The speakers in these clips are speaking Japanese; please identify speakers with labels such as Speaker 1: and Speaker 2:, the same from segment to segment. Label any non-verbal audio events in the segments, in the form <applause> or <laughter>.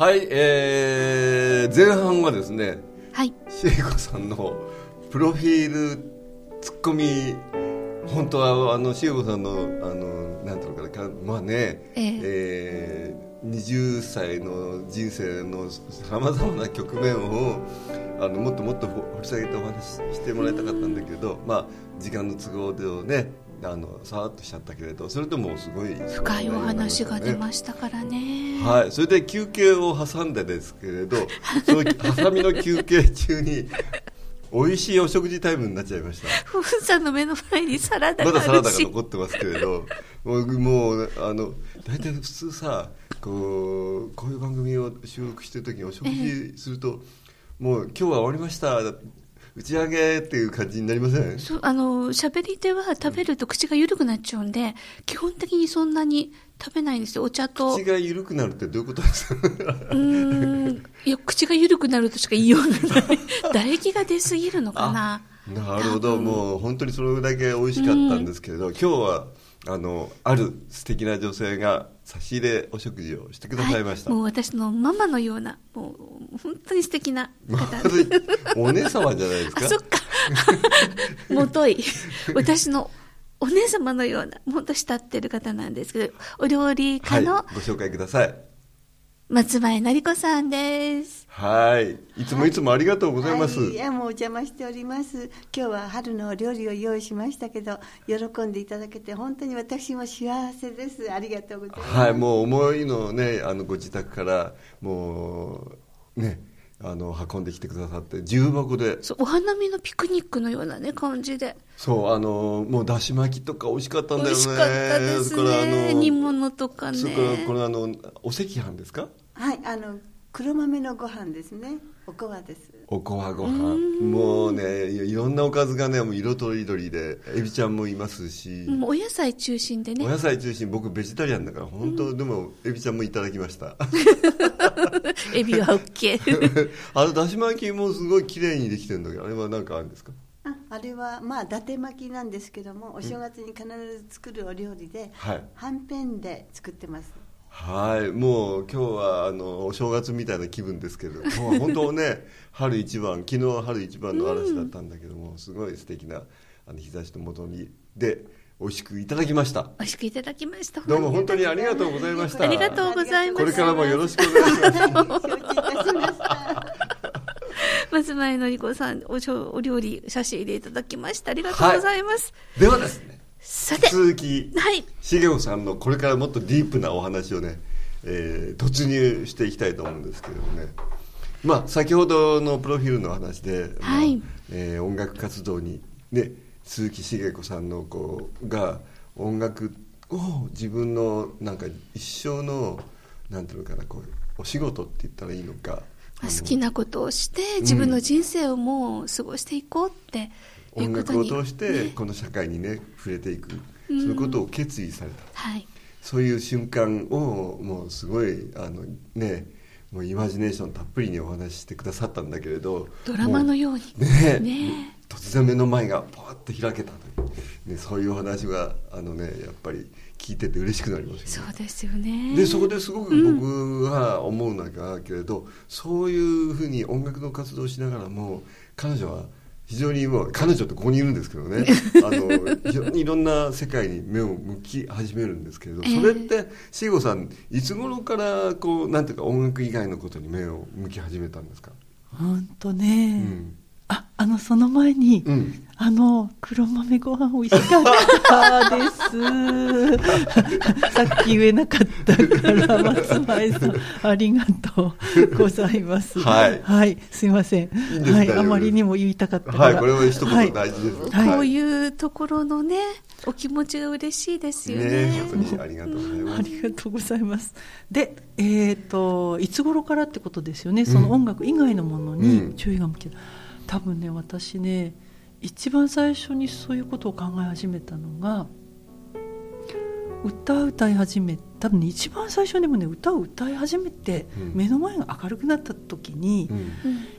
Speaker 1: はいえー、前半はですね
Speaker 2: はい。
Speaker 1: シエコさんのプロフィールツッコミ本当はあのシエコさんのあのなんていうのかなまあね
Speaker 2: ええ。
Speaker 1: えー20歳の人生のさまざまな局面をあのもっともっと掘り下げてお話ししてもらいたかったんだけど、まあ、時間の都合でねあのさらっとしちゃったけれどそれでもすごい
Speaker 2: 深いお話が出
Speaker 1: し
Speaker 2: ましたからね。
Speaker 1: たはい、それで休憩を挟んでですけれどその挟みの休憩中に美味しいお食事タイムになっちゃいました。
Speaker 2: 夫婦さんの目の前にサラダ
Speaker 1: まだサラダが残ってますけれどもうもうあの大体普通さこうこういう番組を収録してる時にお食事すると、もう今日は終わりました打ち上げっていう感じになりません？
Speaker 2: そうあの喋り手は食べると口が緩くなっちゃうんで基本的にそんなに食べないんですよ。お茶と。
Speaker 1: 口が緩くなるってどういうことですか？
Speaker 2: うーん。いや口が緩くなるとしか言いようがない。唾液が出すぎるのかな。
Speaker 1: なるほど。もう本当にそれだけ美味しかったんですけれど、今日はあのある素敵な女性が差し入れお食事をしてくださいました、
Speaker 2: はい、もう私のママのようなもう本当に素敵な方。
Speaker 1: お姉様じゃないですか？
Speaker 2: あそっか。<laughs> もとい。私のお姉様のような本当慕ってる方なんですけどお料理
Speaker 1: はい
Speaker 2: 家の
Speaker 1: ご紹介ください
Speaker 2: 松前成子さんです、
Speaker 1: はい。いつもいつもありがとうございます、
Speaker 3: はい、いやもうお邪魔しております。今日は春のお料理を用意しましたけど喜んでいただけて本当に私も幸せです。ありがとうございます。
Speaker 1: はい、もう思いのねあのご自宅からもうねあの運んできてくださって重箱で。
Speaker 2: そうお花見のピクニックのようなね感じで。
Speaker 1: そうあのもうだし巻きとか美味しかったんだよね。
Speaker 2: 美味しかったですね。煮物とかね。
Speaker 1: それからこれあのお赤飯ですか？
Speaker 3: はいあの黒豆のご飯ですね。おこわです。
Speaker 1: おこわご飯。もうねいいろんなおかずがねもう色とりどりでエビちゃんもいますし、
Speaker 2: もうお野菜中心でね。
Speaker 1: お野菜中心僕ベジタリアンだから本当、でもエビちゃんもいただきました。<laughs>
Speaker 2: エビは OK <laughs>
Speaker 1: あのだし巻きもすごい綺麗にできてるんだけどあれは何かあるんですか？
Speaker 3: ああれはまあ伊達巻きなんですけどもお正月に必ず作るお料理で、
Speaker 1: はい。
Speaker 3: はんぺんで作ってます
Speaker 1: はいもう今日はあのお正月みたいな気分ですけど。今日は本当ね春一番昨日は春一番の嵐だったんだけども、すごい素敵なあの日差しのもとにで美味しくいただきました。
Speaker 2: 美味しくいただきました。
Speaker 1: どうも本当にありがとうございました。
Speaker 2: ありがとうございます。
Speaker 1: これからもよろしくお願いします。<laughs>
Speaker 3: 承知いたしました。
Speaker 2: 松前のり子さんおしょお料理差し入れいただきました。ありがとうございます、
Speaker 1: ではですね
Speaker 2: さて。
Speaker 1: 続き。
Speaker 2: はい。
Speaker 1: 茂雄さんのこれからもっとディープなお話をね、えー突入していきたいと思うんですけれどもね。まあ先ほどのプロフィールの話で、
Speaker 2: はい。
Speaker 1: まあえー音楽活動にね鈴木茂子さんのこうが音楽を自分のなんか一生のなんていうのかなこうお仕事って言ったらいいのか。
Speaker 2: 好きなことをして自分の人生をもう過ごしていこうってい
Speaker 1: 音楽を通して
Speaker 2: ね。
Speaker 1: この社会にね触れていく、そういうことを決意された。
Speaker 2: はい。
Speaker 1: そういう瞬間をもうすごいあのねもうイマジネーションたっぷりにお話ししてくださったんだけれど
Speaker 2: ドラマのように。
Speaker 1: ね。
Speaker 2: ね。
Speaker 1: 突然目の前がパーッと開けたという、ね、そういうお話があのねやっぱり聞いてて嬉しくなりますよね。
Speaker 2: そうですよね。
Speaker 1: でそこですごく僕が思うのだけれど、そういうふうに音楽の活動をしながらも彼女は非常にもう彼女ってここにいるんですけどね。<laughs> あの非常にいろんな世界に目を向き始めるんですけれど
Speaker 2: ええ。
Speaker 1: それって慎吾さんいつ頃からこうなんていうか音楽以外のことに目を向き始めたんですか、
Speaker 4: 本当ね、
Speaker 1: うん
Speaker 4: ああのその前に、
Speaker 1: うん。
Speaker 4: あの黒豆ご飯美味しかったです。<laughs> さっき言えなかったから松前さんありがとうございます。
Speaker 1: はい。
Speaker 4: はい、すいません。
Speaker 1: いいんです
Speaker 4: はい、あまりにも言いたかったから。
Speaker 1: はいこれは一言
Speaker 4: はい。
Speaker 1: 大事です、
Speaker 4: はい。
Speaker 5: こういうところのねお気持ちが嬉しいですよね。
Speaker 1: ね本当にありがとうございます、
Speaker 4: ありがとうございます。で、えっ、といつ頃からってことですよね。その音楽以外のもの
Speaker 1: うん。
Speaker 4: に注意が向けた。多分ね私ね一番最初にそういうことを考え始めたのが歌を歌い始め多分ね一番最初にもね歌を歌い始めて、
Speaker 1: うん。
Speaker 4: 目の前が明るくなった時に、
Speaker 1: うん。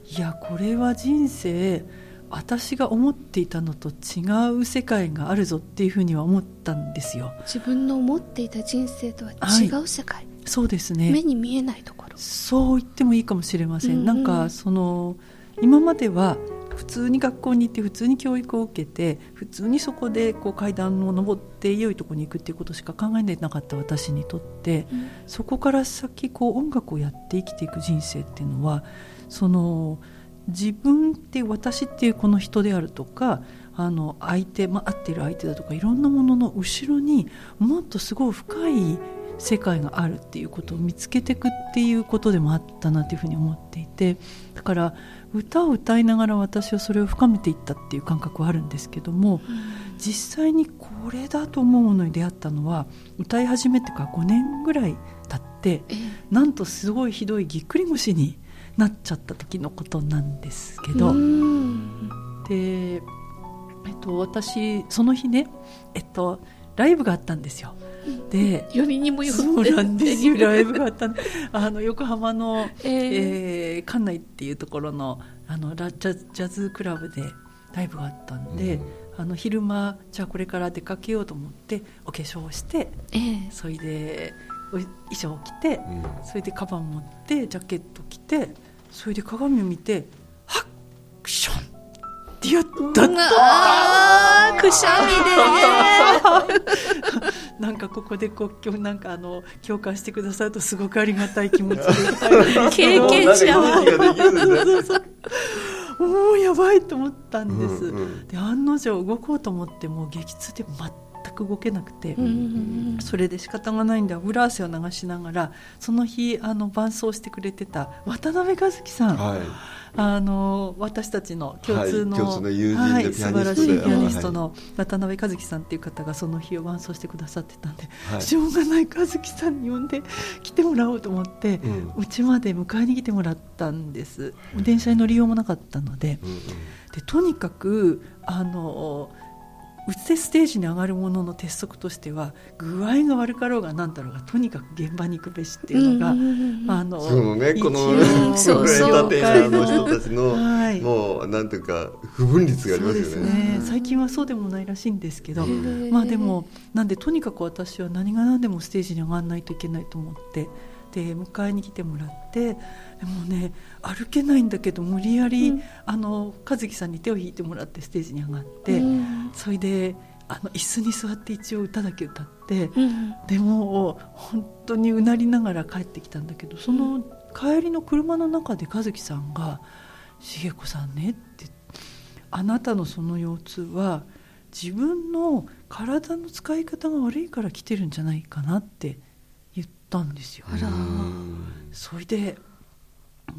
Speaker 4: いやこれは人生私が思っていたのと違う世界があるぞっていうふうには思ったんですよ。
Speaker 5: 自分の思っていた人生とは違う世界、
Speaker 4: そうですね。
Speaker 5: 目に見えないところ。
Speaker 4: そう言ってもいいかもしれません、
Speaker 5: うんうん。
Speaker 4: なんかその今までは普通に学校に行って普通に教育を受けて普通にそこでこう階段を上って良いところに行くっていうことしか考えてなかった私にとって、
Speaker 5: うん。
Speaker 4: そこから先こう音楽をやって生きていく人生っていうのはその自分って私っていうこの人であるとかあの相手、まあ、合っている相手だとかいろんなものの後ろにもっとすごい深い世界があるっていうことを見つけていくっていうことでもあったなというふうに思っていてだから歌を歌いながら私はそれを深めていったっていう感覚はあるんですけども実際にこれだと思うものに出会ったのは歌い始めてから5年ぐらい経って
Speaker 5: え
Speaker 4: なんとすごいひどいぎっくり腰になっちゃった時のことなんですけ
Speaker 5: え
Speaker 4: ど、
Speaker 5: うん。
Speaker 4: で、えっと、私その日ね、えっと、ライブがあったんですよ。で
Speaker 5: よりにもよ
Speaker 4: そう
Speaker 5: って
Speaker 4: なんですよ。ライブがあったんあの横浜の、
Speaker 5: ええ
Speaker 4: えー館内っていうところのあのラジャズジャズクラブでライブがあったんで、
Speaker 1: うん。
Speaker 4: あの昼間じゃあこれから出かけようと思ってお化粧をして
Speaker 5: ええ。
Speaker 4: それでお衣装を着て、
Speaker 1: うん。
Speaker 4: それでカバン持ってジャケット着てそれで鏡を見て「ハクション!」ってやった
Speaker 5: うわーくしゃみで。ね <laughs>
Speaker 4: なんかここでこう今日なんかあの共感してくださるとすごくありがたい気持ち
Speaker 5: 経験者は。<laughs>
Speaker 4: もうやばいと思ったんです、
Speaker 1: うんうん。
Speaker 4: で案の定動こうと思っても激痛で全く動けなくて、
Speaker 5: うんうん
Speaker 4: それで仕方がないんで油汗を流しながらその日あの伴奏してくれてた渡辺和樹さん、
Speaker 1: はい。
Speaker 4: あの私たちの共通の,、
Speaker 1: はい共通の友人で
Speaker 4: はい
Speaker 1: ピアニストで。
Speaker 4: 素晴らしいピアニスト
Speaker 1: は
Speaker 4: の渡辺和樹さんっていう方がその日を伴奏してくださってたんで、
Speaker 1: はい。
Speaker 4: しょうがない和樹さんに呼んで来てもらおうと思って
Speaker 1: う
Speaker 4: ち、まで迎えに来てもらったんです。電車に乗りようもなかったので。
Speaker 1: うんうん。
Speaker 4: でとにかくあのうつでステージに上がるものの鉄則としては具合が悪かろうがなんだろうがとにかく現場に行くべしっていうのが、
Speaker 5: うんうんうんうん。
Speaker 4: あの
Speaker 1: そのねこの
Speaker 4: 一応
Speaker 5: そうそう。
Speaker 1: エンターテイナーの人たちの、
Speaker 4: はい。
Speaker 1: もうなんていうか不分率がありますよね。
Speaker 4: ね。最近はそうでもないらしいんですけど、
Speaker 1: うん。
Speaker 4: まあでもなんでとにかく私は何が何でもステージに上がらないといけないと思ってで迎えに来てもらってでもね歩けないんだけど無理やり、
Speaker 5: うん。
Speaker 4: あの和樹さんに手を引いてもらってステージに上がって、
Speaker 5: うん。
Speaker 4: それであの椅子に座って一応歌だけ歌って、
Speaker 5: うん。
Speaker 4: でも本当にうなりながら帰ってきたんだけどその帰りの車の中で和樹さんが「茂子さんね」って「あなたのその腰痛は自分の体の使い方が悪いから来てるんじゃないかな」って言ったんですよ。
Speaker 5: あら
Speaker 1: うん。
Speaker 4: それで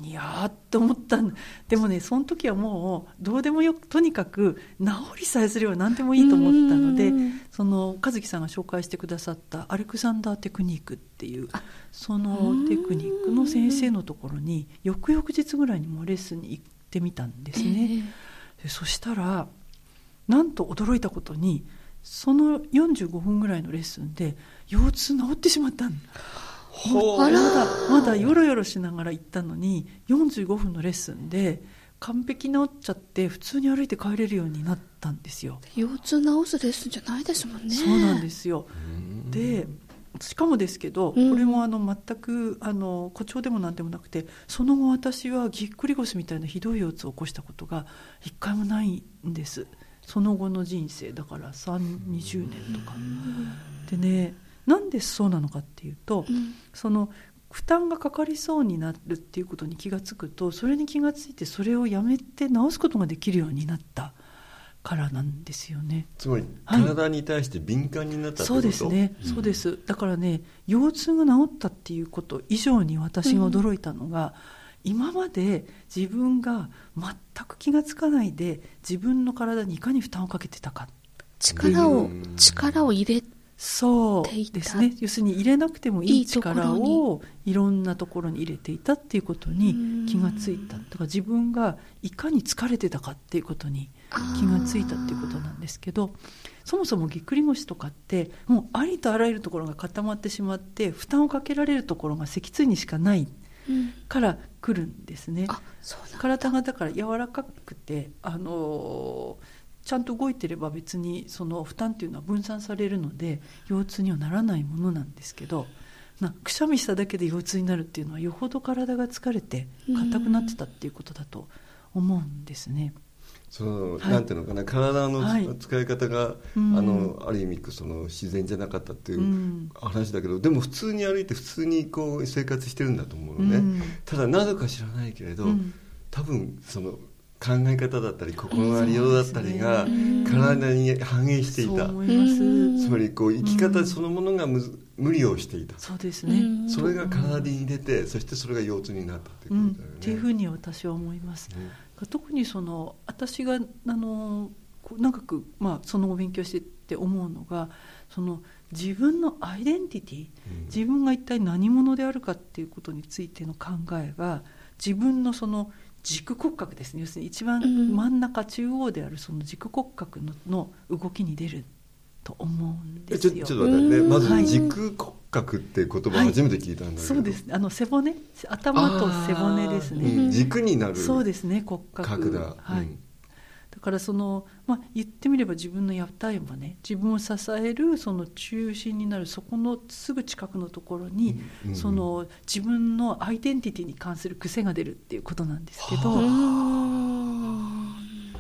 Speaker 4: いやーって思ったんでもねその時はもうどうでもよくとにかく治りさえすれば何でもいいと思ったので
Speaker 5: うん。
Speaker 4: その和樹さんが紹介してくださったアレクサンダーテクニックっていうそのテクニックの先生のところに翌々日ぐらいにもレッスンに行ってみたんですね。でそしたらなんと驚いたことにその45分ぐらいのレッスンで腰痛治ってしまったまだまだよろよろしながら行ったのに45分のレッスンで完璧治っちゃって普通に歩いて帰れるようになったんですよ。
Speaker 5: 腰痛治すレッスンじゃないですもんね。
Speaker 4: そうなんですよ。でしかもですけど、
Speaker 5: うん。
Speaker 4: これもあの全くあの誇張でもなんでもなくてその後私はぎっくり腰みたいなひどい腰痛を起こしたことが一回もないんです。その後の人生だから320年とか。でねなんでそうなのかっていうと、
Speaker 5: うん。
Speaker 4: その負担がかかりそうになるっていうことに気が付くとそれに気が付いてそれをやめて治すことができるようになったからなんですよね。
Speaker 1: つまり
Speaker 4: はい。
Speaker 1: 体に対して敏感になったってこと、
Speaker 4: そうですね、
Speaker 1: ん。
Speaker 4: そうです。だからね腰痛が治ったっていうこと以上に私が驚いたのが、今まで自分が全く気が付かないで自分の体にいかに負担をかけてたか。
Speaker 5: 力を
Speaker 1: うん。
Speaker 5: 力を入れ
Speaker 4: そうですね。要するに入れなくてもいい力
Speaker 5: に
Speaker 4: をいろんなところに入れていたっていうことに気がついた。だから自分がいかに疲れてたかっていうことに気がついたっていうことなんですけどそもそもぎっくり腰とかってもうありとあらゆるところが固まってしまって負担をかけられるところが脊椎にしかない
Speaker 5: うん
Speaker 4: から来るんですね。
Speaker 5: うなんだ。
Speaker 4: 体がだから柔らかくて、あのーちゃんと動いてれば別にその負担っていうのは分散されるので腰痛にはならないものなんですけどなくしゃみしただけで腰痛になるっていうのはよほど体が疲れて硬くなってたっていうことだと思うんですね。
Speaker 1: その、
Speaker 4: はい。
Speaker 1: なんていうのかな体の
Speaker 4: はい。
Speaker 1: 使い方が、
Speaker 4: うん。
Speaker 1: あのある意味その自然じゃなかったっていう
Speaker 4: うん。
Speaker 1: 話だけど、でも普通に歩いて普通にこう生活してるんだと思うのね、
Speaker 4: うん。
Speaker 1: ただなぜか知らないけれど、
Speaker 4: うん。
Speaker 1: 多分その考え方だったり心のありようだったりが
Speaker 4: うん
Speaker 1: 体に反映していた、つまりこう生き方そのものがむず無理をしていた、
Speaker 4: そうですね。
Speaker 5: うん。
Speaker 1: それが体に入れてそしてそれが腰痛になったっていう
Speaker 4: うん、
Speaker 1: ことだよね。
Speaker 4: っていうふうに私は思います。
Speaker 1: ね。
Speaker 4: 特にその私があのこう長く、まあ、そのお勉強してって思うのがその自分のアイデンティティ
Speaker 1: うん。
Speaker 4: 自分が一体何者であるかっていうことについての考えが自分のその軸骨格ですね。要するに一番
Speaker 5: うん。
Speaker 4: 真ん中中央であるその軸骨格のの動きに出ると思うんですよ。
Speaker 1: えちょちょっと待ってね。ま
Speaker 5: はい。
Speaker 1: ず軸骨格っていう言葉初めて聞いたんだけど、
Speaker 4: そうです。ねあの背骨。頭と背骨ですね。
Speaker 1: うん。軸になる
Speaker 4: そうですね。骨格。
Speaker 1: 格だ、
Speaker 4: はい。
Speaker 1: うん。
Speaker 4: だからその、まあ、言ってみれば自分のやったいはね自分を支えるその中心になるそこのすぐ近くのところに、
Speaker 1: うん
Speaker 4: その自分のアイデンティティに関する癖が出るっていうことなんですけど、
Speaker 1: は
Speaker 5: うん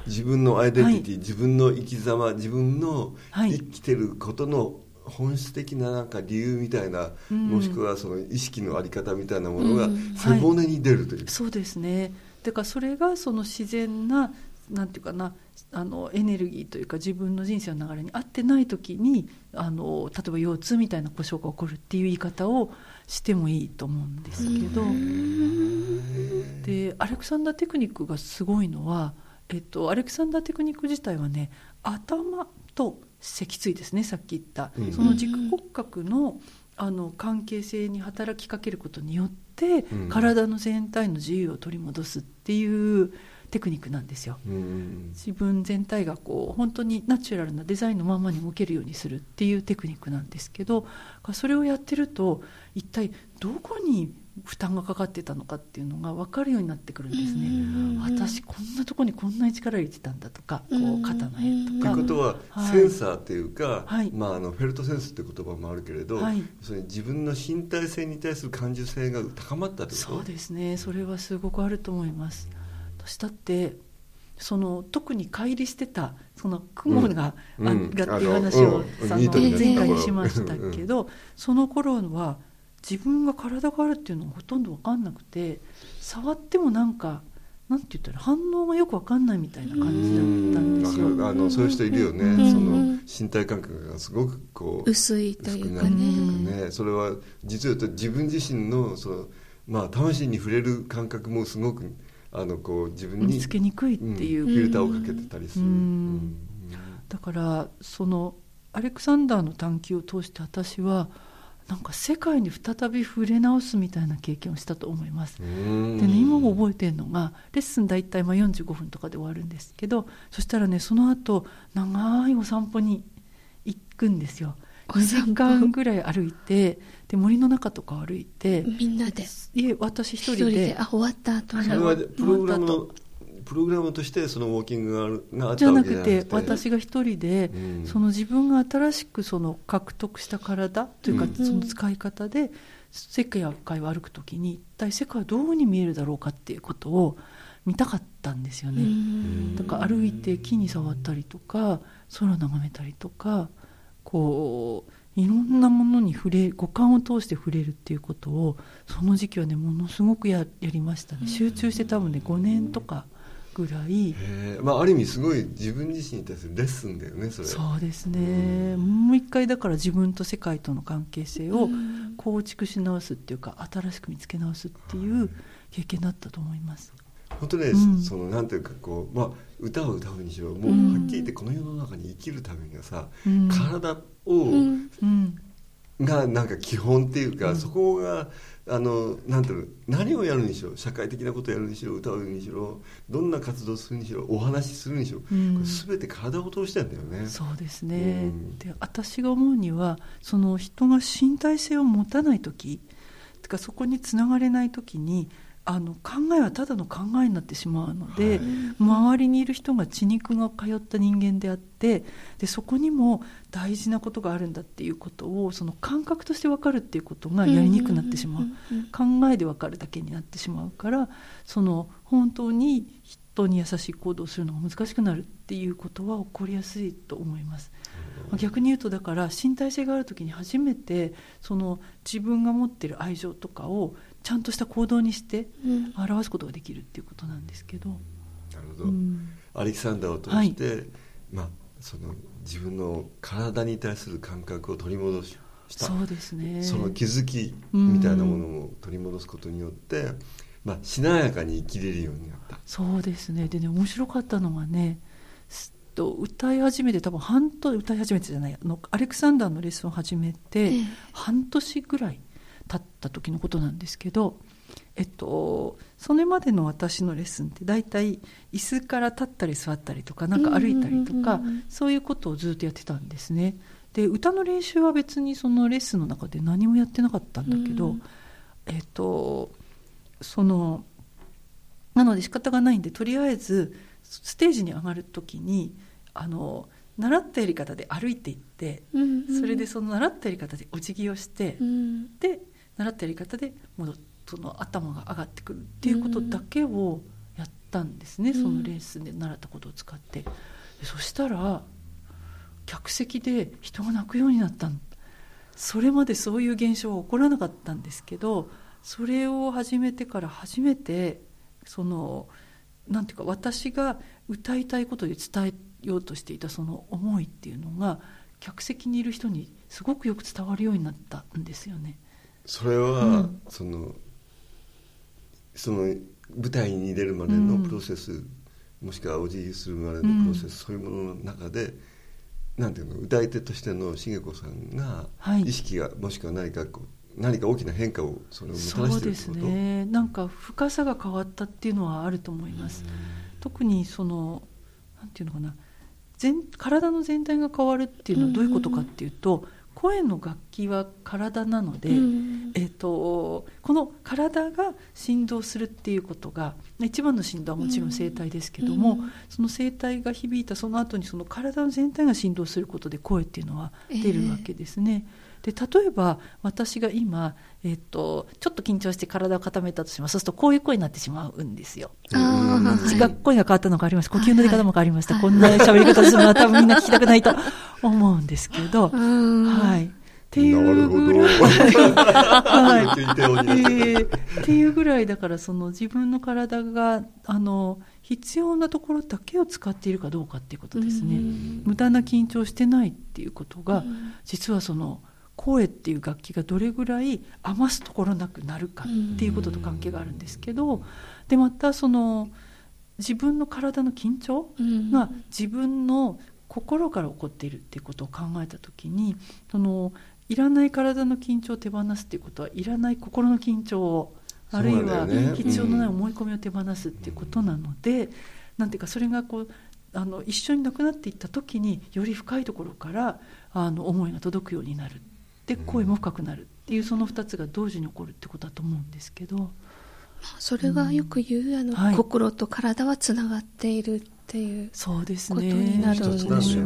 Speaker 1: 自分のアイデンティティ、
Speaker 4: はい。
Speaker 1: 自分の生き様自分の
Speaker 4: はい。
Speaker 1: 生きてることの本質的ななんか理由みたいな、
Speaker 4: うん。
Speaker 1: もしくはその意識のあり方みたいなものが
Speaker 5: うん
Speaker 1: 背骨に出るという、
Speaker 4: そうですねだからそれがその自然ななんていうかなあのエネルギーというか自分の人生の流れに合ってない時にあの例えば腰痛みたいな故障が起こるっていう言い方をしてもいいと思うんですけど。でアレクサンダーテクニックがすごいのは、えっと、アレクサンダーテクニック自体はね頭と脊椎ですねさっき言った、
Speaker 1: うん
Speaker 4: その軸骨格のあの関係性に働きかけることによって、
Speaker 1: うん。
Speaker 4: 体の全体の自由を取り戻すっていうテクニックなんですよ。
Speaker 1: うん
Speaker 4: 自分全体がこう本当にナチュラルなデザインのままに動けるようにするっていうテクニックなんですけどそれをやってると一体どこに負担がかかってたのかっていうのが分かるようになってくるんですね。私こんなとこにこんなに力入れてたんだとかこう肩の辺と
Speaker 1: とい
Speaker 4: か。
Speaker 1: うことは、
Speaker 4: はい。
Speaker 1: センサーっていうか、
Speaker 4: はい。
Speaker 1: まあ、あのフェルトセンスって言葉もあるけれど、
Speaker 4: はい。
Speaker 1: それ自分の身体性に対する感受性が高まったってこと？
Speaker 4: そうですね。それはすごくあると思います。私だってその特に乖離してたその雲が、
Speaker 1: うん。うん。
Speaker 4: あがっていう話を、
Speaker 1: うん。
Speaker 4: その前回
Speaker 1: 頃
Speaker 4: にしましたけど、その頃は自分が体があるっていうのがほとんど分かんなくて触ってもなんかなんて言ったら反応がよく分かんないみたいな感じだったんですよ。
Speaker 1: うん。あのそういう人いるよね、
Speaker 5: うん。
Speaker 1: その身体感覚がすごくこう
Speaker 5: 薄いというかね。
Speaker 1: いうかね。それは実を言うと自分自身のその、まあ、魂に触れる感覚もすごくあのこう自分に
Speaker 4: 見つけにくいっていう、
Speaker 1: うんフィルターをかけてたりする、
Speaker 4: だからそのアレクサンダーの探求を通して私はなんか世界に再び触れ直すみたいな経験をしたと思います。
Speaker 1: うん。
Speaker 4: でね、今も覚えてるのがレッスン大体まあ45分とかで終わるんですけどそしたらねその後長いお散歩に行くんですよ。2
Speaker 5: お散歩。
Speaker 4: 時間ぐらい歩いてで森の中とか歩いて
Speaker 5: みんなで。
Speaker 4: いえ私一
Speaker 5: 一人
Speaker 4: 人で
Speaker 5: であ終わった後に。
Speaker 1: それはプログラムのプログラムとしてそのウォーキングがあっ
Speaker 4: じゃ
Speaker 1: たわけじゃな
Speaker 4: なくて。
Speaker 1: くて
Speaker 4: 私が一人で、
Speaker 1: うん。
Speaker 4: その自分が新しくその獲得した体というか、
Speaker 1: うん。
Speaker 4: その使い方で世界を歩く時に一体世界はどうに見えるだろうかっていうことを見たかったんですよね。
Speaker 5: うん。
Speaker 4: だから歩いて木に触ったりとか空眺めたりとかこういろんなものに触れ五感を通して触れるっていうことをその時期はねものすごくややりましたね。集中して多分ね5年とかぐらい、
Speaker 1: まあ、ある意味すごい自分自身に対するレッスンだよねそれ
Speaker 4: そうですね、もう一回だから自分と世界との関係性を構築し直すっていうか新しく見つけ直すっていう経験だったと思います
Speaker 1: 本当ね、うん、そのなんていうかこう、まあ、歌を歌うにしろもうはっきり言ってこの世の中に生きるためにはさ、うん、体を、うん、がなんか基本っていうか、そこがあのなんていうの何をやるにしろ社会的なことをやるにしろ歌うにしろどんな活動するにしろお話しするにしろ、うん、これ全て体を通してんだよね。
Speaker 4: そうですね、うん、で私が思うにはその人が身体性を持たない時とかそこにつながれない時にあの考えはただの考えになってしまうので、はい、周りにいる人が血肉が通った人間であってでそこにも大事なことがあるんだっていうことをその感覚として分かるっていうことがやりにくくなってしまう,、考えで分かるだけになってしまうからその本当に人に優しい行動をするのが難しくなるっていうことは起こりやすいと思います。逆に言うとだから身体性がある時に初めてその自分が持ってる愛情とかをちゃんとした行動にして表すことができるっていうことなんですけど。な
Speaker 1: るほど、うん、アレキサンダーを通して、はい、まあ、その自分の体に対する感覚を取り戻した。
Speaker 4: そうですね。
Speaker 1: その気づきみたいなものを取り戻すことによって、まあ、しなやかに生きれるようになった。
Speaker 4: そうですね。でね面白かったのがねと歌い始めて多分半年歌い始めてじゃないのアレクサンダーのレッスンを始めて半年ぐらい経った時のことなんですけど、えっと、それまでの私のレッスンって大体椅子から立ったり座ったりとかなんか歩いたりとか、そういうことをずっとやってたんですね。で歌の練習は別にそのレッスンの中で何もやってなかったんだけど、うん、えっとそのなので仕方がないんでとりあえずステージに上がる時にあの習ったやり方で歩いていって、それでその習ったやり方でお辞儀をして、うん、で習ったやり方で戻その頭が上がってくるっていうことだけをやったんですね、うん、そのレースで習ったことを使って、そしたら客席で人が泣くようになったそれまでそういう現象は起こらなかったんですけどそれを始めてから初めてそのなんていうか私が歌いたいことで伝えようとしていたその思いっていうのが客席にいる人にすごくよく伝わるようになったんですよね。
Speaker 1: それは、うん、そのその舞台に出るまでのプロセス、うん、もしくはお辞儀するまでのプロセス、うん、そういうものの中でなんていうの歌い手としての茂子さんが、はい、意識がもしくは何かこう何か大きな変化をそれをもたらしてるそうですね。
Speaker 4: なんか深さが変わったっていうのはあると思います、特にそのなんていうのかな。全体の全体が変わるっていうのはどういうことかっていうと、声の楽器は体なので、うん、えーと、この体が振動するっていうことが一番の振動はもちろん声帯ですけども、うん、その声帯が響いたその後にその体の全体が振動することで声っていうのは出るわけですね。えーで例えば私が今、えーと、ちょっと緊張して体を固めたとします。そうするとこういう声になってしまうんですよ。違う声が変わったのがありました呼吸の出方も変わりました、はい、こんな喋り方するのは多分みんな聞きたくないと思うんですけど。<laughs> はい。っていうぐらい、はい、えー、っていうぐらいだからその自分の体があの必要なところだけを使っているかどうかっていうことですね。無駄な緊張してないっていうことが実はその声っていう楽器がどれぐらい余すところなくなるかっていうことと関係があるんですけどでまたその自分の体の緊張が自分の心から起こっているっていうことを考えた時にそのいらない体の緊張を手放すっていうことはいらない心の緊張をあるいは必要のない思い込みを手放すっていうことなので、なんていうかそれがこうあの一緒になくなっていった時により深いところからあの思いが届くようになるで声も深くなるっていうその2つが同時に起こるってことだと思うんですけど。
Speaker 2: それがよく言う、あの、はい、心と体はつながっているっていう
Speaker 4: そうです
Speaker 2: ねことになると思います。ね、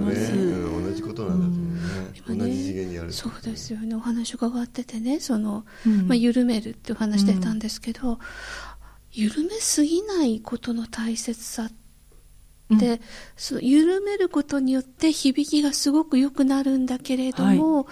Speaker 1: 同じことなんだと思うね。同じ次元にある、
Speaker 2: そうですよね。お話伺っててね、その、うん、まあ緩めるっていう話してたんですけど、うん、緩めすぎないことの大切さって、うん、その緩めることによって響きがすごく良くなるんだけれども、はい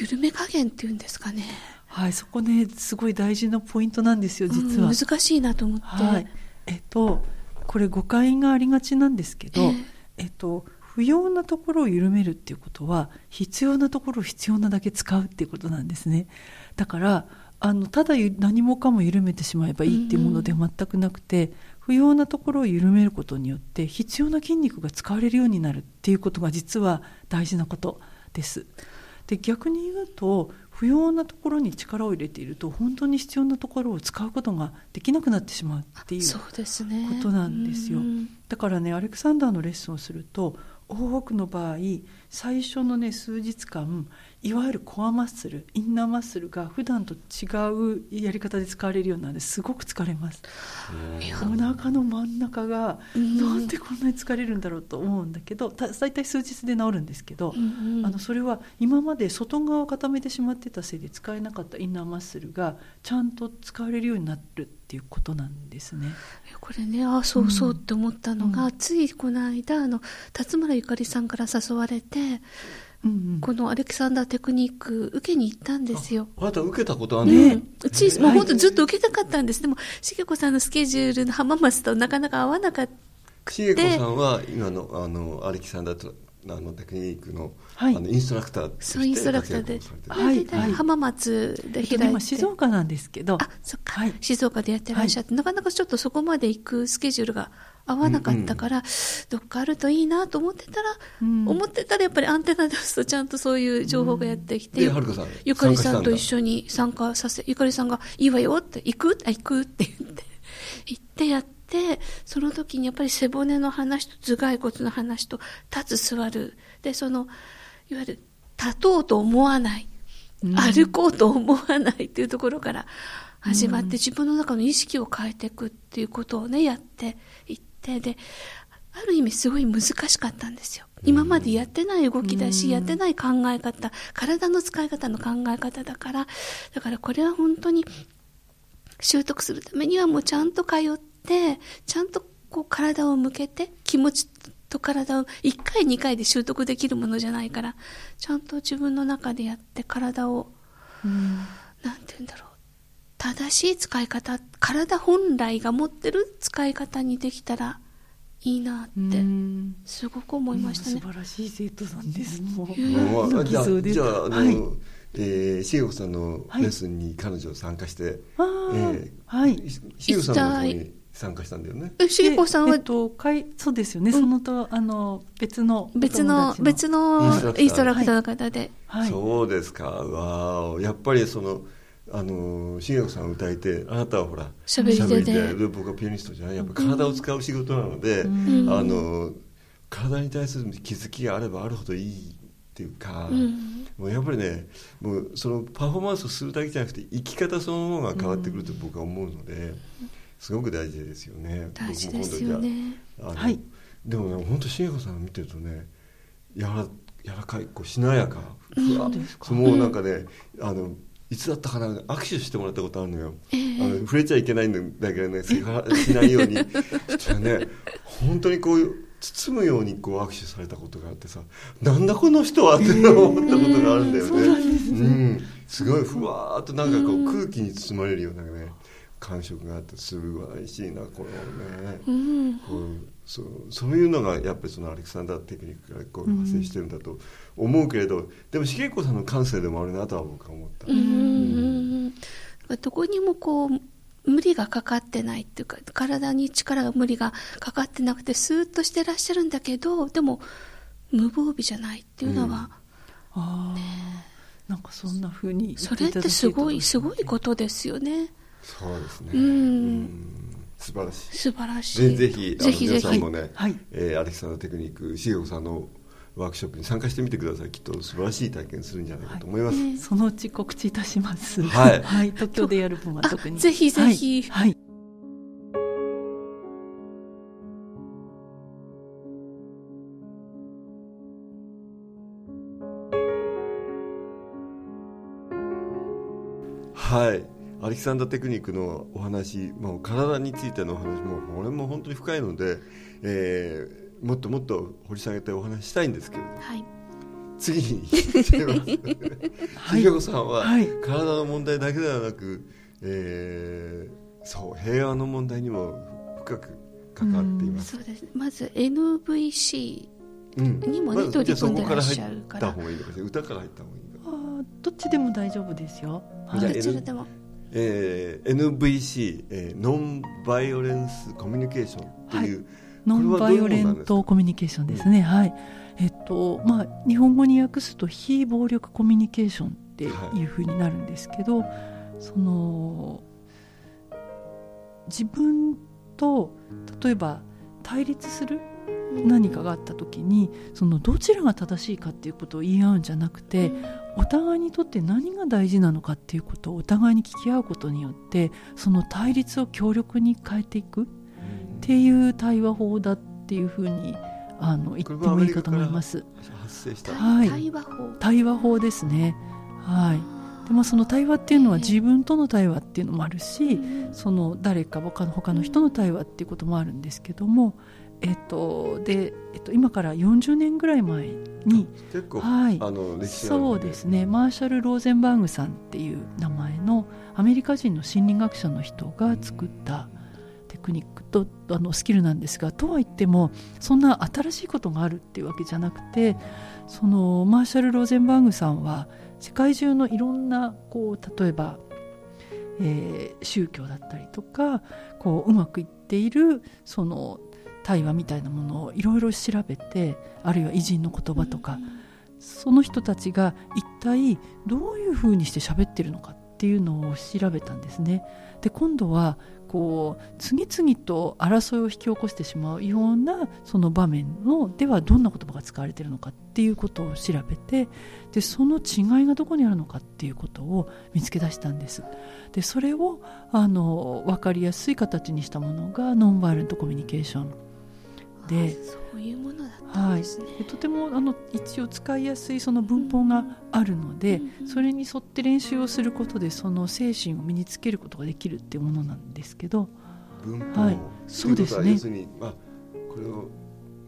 Speaker 2: 緩め加減っていうんですかね。
Speaker 4: はいそこねすごい大事なポイントなんですよ実は、
Speaker 2: うん、難しいなと思って、はい、
Speaker 4: えっとこれ誤解がありがちなんですけど、えー、えっと不要なところを緩めるっていうことは必要なところを必要なだけ使うっていうことなんですね。だからあのただ何もかも緩めてしまえばいいっていうものでは全くなくて、不要なところを緩めることによって必要な筋肉が使われるようになるっていうことが実は大事なことです。で逆に言うと不要なところに力を入れていると本当に必要なところを使うことができなくなってしまうっていうことなんですよ。だからねアレクサンダーのレッスンをすると多くの場合最初のね数日間いわゆるコアマッスルインナーマッスルが普段と違うやり方で使われるようなのですごく疲れます。お腹の真ん中がなんでこんなに疲れるんだろうと思うんだけど大体数日で治るんですけど、うんうん、あのそれは今まで外側を固めてしまってたせいで使えなかったインナーマッスルがちゃんと使われるようになる。っていうことなんですね。
Speaker 2: これねあそうそうって思ったのが、うん、ついこの間あの辰村ゆかりさんから誘われてうんうん、このアレキサンダーテクニック受けに行ったんですよ。
Speaker 1: あなた受けたことあるん
Speaker 2: ね、うち、もう本当ずっと受けたかったんです。でも、しげこさんのスケジュールの浜松となかなか合わなかった。
Speaker 1: しげこさんは今のあのアレキサンダーあのテクニックのはい、あのインストラクター
Speaker 2: そうインストラクターで、はい、はい、浜松で開いて、
Speaker 4: 今静岡なんですけど。
Speaker 2: あそっか、はい、静岡でやってらっしゃって、なかなかちょっとそこまで行くスケジュールが合わなかったから、うんうん、どっかあるといいなと思ってたら、うん、思ってたらやっぱりアンテナ出すとちゃんとそういう情報がやってきて、
Speaker 1: うん、
Speaker 2: ゆかりさんと一緒に参加させゆかりさんが「いいわよ」って「行く?」あ「行く?」って言って行ってやってその時にやっぱり背骨の話と頭蓋骨の話と立つ座る。でそのいわゆる立とうと思わない、歩こうと思わないっていうところから始まって、自分の中の意識を変えていくっていうことをねやっていってである意味すごい難しかったんですよ。今までやってない動きだし、やってない考え方、体の使い方の考え方だから、だからこれは本当に習得するためにはもうちゃんと通って、ちゃんとこう体を向けて、気持ちと体を1回2回で習得できるものじゃないから、ちゃんと自分の中でやって体を、なんて言うんだろう。正しい使い方、体本来が持ってる使い方にできたらいいなってすごく思いましたね。
Speaker 4: 素晴らしい生徒さんです。もう、
Speaker 1: じゃあ、じゃあ、あの、はい、えー、しげこさんのレッスンに彼女参加して、はい、えー、はい、しげこさんの方に参加したんだよね。
Speaker 2: しげこさんは、えっ
Speaker 4: と、かいそうですよね。うん、そのとあの別の
Speaker 2: 別の別のインストラクター。の方で、
Speaker 1: はい、そうですか。わあ、やっぱりその。あの重子さん歌いてあなたはほら
Speaker 2: しゃべり手で
Speaker 1: で僕はピアニストじゃない。やっぱ体を使う仕事なので、うん、あの体に対する気づきがあればあるほどいいっていうか、うん、もうやっぱりねもうそのパフォーマンスをするだけじゃなくて生き方そのものが変わってくると僕は思うので、すごく大事ですよね。
Speaker 2: 大事ですよね。
Speaker 4: はい。
Speaker 1: でもね本当重子さんを見てるとねやら柔らかいこうしなやか、ふわ、うん、もうなんかね、あのいつだったかな握手してもらったことあるのよ、えー、あの触れちゃいけないんだけどね <laughs> しないように。そしたらね本当にこう包むようにこう握手されたことがあってさなんだこの人はって思ったことがあるんだよね、えー、うん、すごいふわーっとなんかこう空気に包まれるようなね感触があってすごいしいなこのね、うん、こうそうそういうのがやっぱりそのアレクサンダーテクニックからこう発生してるんだと思うけれど、うん、でも茂子さんの感性でもあるなとは僕は思った。うん、
Speaker 2: どこにもこう無理がかかってないっていうか体に力が無理がかかってなくてスーッとしてらっしゃるん。だけどでも無防備じゃないっていうのは、うん、
Speaker 4: あね、なん。かそん。なふうに
Speaker 2: それってすごいすごいことですよね。
Speaker 1: そうですね、うん。素晴らしい。
Speaker 2: 素晴らしい。
Speaker 1: ぜひぜひ皆さんもね、はい。えー、アレキサンダーテクニック重子さんのワークショップに参加してみてください。きっと素晴らしい体験するんじゃないかと思います、はい、
Speaker 4: そのうち告知いたします。はい、<laughs> はい、東京でやる分は特に。
Speaker 2: ぜひぜひ。
Speaker 4: はい、
Speaker 1: はい、はいアレキサンダーテクニックのお話、もう体についてのお話もこれも本当に深いので、えー、もっともっと掘り下げてお話したいんですけれど、はい、次に行ってみます。杉子さんは、
Speaker 4: はい。
Speaker 1: 体の問題だけではなく、えーそう平和の問題にも深く関わっています、
Speaker 2: そうです。ねまず NVC
Speaker 1: うん。
Speaker 2: にもね
Speaker 1: まず
Speaker 2: 取り組んでらっしゃ
Speaker 1: じゃあ
Speaker 2: るから
Speaker 1: そこから入った方がいいのかしら歌から入った方がいいのか。
Speaker 4: あーどっちでも大丈夫ですよ。
Speaker 2: どちらでも
Speaker 1: えー NVC、えーノンバイオレンスコミュニケーションっていう、
Speaker 4: ノンバイオレントコミュニケーションですね。はい。えっとまあ日本語に訳すと非暴力コミュニケーションっていうふうになるんですけど、その自分と例えば対立する何かがあった時にそのどちらが正しいかっていうことを言い合うんじゃなくて、お互いにとって何が大事なのかっていうことをお互いに聞き合うことによってその対立を強力に変えていくっていう対話法だっていうふうにあの言ってもいいかと思います。
Speaker 1: 発生した、
Speaker 4: はい
Speaker 2: 対話法
Speaker 4: 対話法ですね。はい。でまあその対話っていうのは自分との対話っていうのもあるし、その誰か他の他の人の対話っていうこともあるんですけども、えっとでえっと今から40年ぐらい前に。
Speaker 1: 結構、
Speaker 4: はい
Speaker 1: あの歴史
Speaker 4: そうですねマーシャル・ローゼンバーグさんっていう名前のアメリカ人の心理学者の人が作ったテクニックとあのスキルなんですがとは言ってもそんな新しいことがあるっていうわけじゃなくてそのマーシャル・ローゼンバーグさんは世界中のいろんなこう例えば、えー宗教だったりとかこううまくいっているその対話みたいなものをいろいろ調べてあるいは偉人の言葉とか、その人たちが一体どういうふうにして喋ってるのかっていうのを調べたんですね。で今度はこう次々と争いを引き起こしてしまうようなその場面のではどんな言葉が使われているのかっていうことを調べてでその違いがどこにあるのかっていうことを見つけ出したんです。でそれをあの分かりやすい形にしたものがノンバイオレントコミュニケーションで
Speaker 2: そういうものだったんですね、
Speaker 4: でとてもあの一応使いやすいその文法があるので、それに沿って練習をすることでその精神を身につけることができるっていうものなんですけど
Speaker 1: 文法、
Speaker 4: はい。そうですね。
Speaker 1: するに、まあ、これを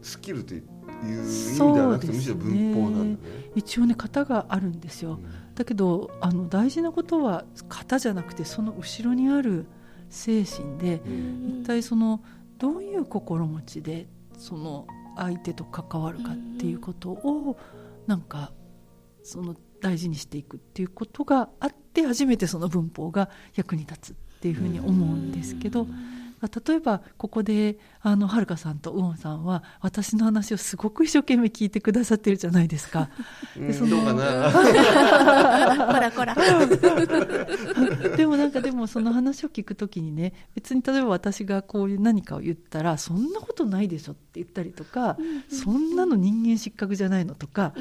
Speaker 1: スキルという意味ではなくて、むしろ文法なんだね。
Speaker 4: 一応ね型があるんですよ。だけどあの大事なことは型じゃなくてその後ろにある精神で
Speaker 1: うん。
Speaker 4: 一体そのどういう心持ちでその相手と関わるかっていうことをなんかその大事にしていくっていうことがあって初めてその文法が役に立つっていうふうに思うんですけど例えばここであのはるかさんとウオンさんは私の話をすごく一生懸命聞いてくださってるじゃないですか。
Speaker 1: うん
Speaker 4: その
Speaker 1: どうかな。<laughs>
Speaker 2: こらこら <laughs>
Speaker 4: でもなんかでもその話を聞くときにね別に例えば私がこういう何かを言ったらそんなことないでしょって言ったりとか、そんなの人間失格じゃないのとか、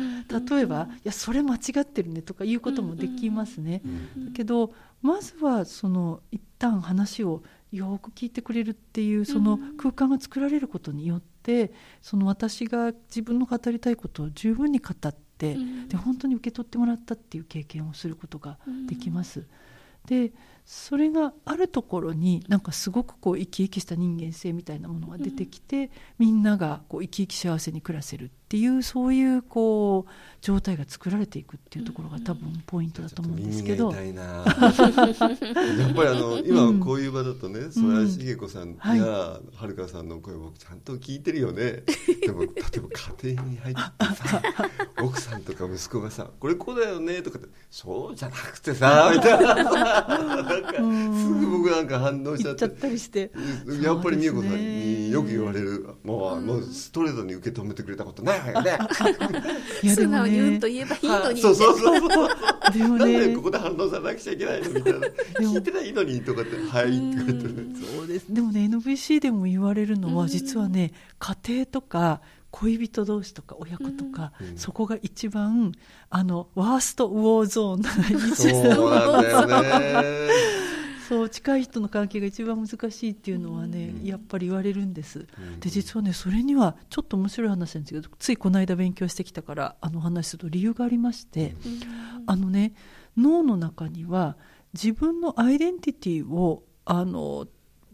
Speaker 4: 例えばいやそれ間違ってるねとかいうこともできますね。だけどまずはその一旦話をよく聞いてくれるっていうその空間が作られることによってその私が自分の語りたいことを十分に語って、で本当に受け取ってもらったっていう経験をすることができます。でそれがあるところになんかすごくこう生き生きした人間性みたいなものが出てきて、みんながこう生き生き幸せに暮らせるっていうそういうこう状態が作られていくっていうところが多分ポイントだと思うんですけど。
Speaker 1: 人間いたいな。やっぱりあの今こういう場だとね、曽谷茂子さん
Speaker 4: はい
Speaker 1: やはるかさんの声を僕ちゃんと聞いてるよね。でも例えば家庭に入ってさ <laughs> 奥さんとか息子がさ「これこうだよね」とかって「そうじゃなくてさ」みたいな <laughs> なんかすぐ僕なんか反応しちゃっ
Speaker 4: 言ったりして。
Speaker 1: やっぱり美恵子さんによく言われる。もう,、もうストレートに受け止めてくれたことないわよね。
Speaker 2: 素
Speaker 4: いやでも
Speaker 2: 直にうん
Speaker 4: ね
Speaker 2: と言えばいいのに。
Speaker 1: そうそうそうそう。
Speaker 4: でも
Speaker 1: なんで
Speaker 4: ね
Speaker 1: ここで反応さなくちゃいけないのみたいな。聞いてないのにとかって、はいって言ってね。
Speaker 4: そうです。でもね NVC でも言われるのは実はね家庭とか恋人同士とか親子とか、
Speaker 1: うん。
Speaker 4: そこが一番あのワーストウォーゾーンな位置
Speaker 1: そうなんだよね。<laughs>
Speaker 4: そう近い人の関係が一番難しいっていうのはね、やっぱり言われるんです、
Speaker 1: ん。
Speaker 4: で実はねそれにはちょっと面白い話なんですけどついこの間勉強してきたからあのお話しすると理由がありまして、あのね脳の中には自分のアイデンティティをあの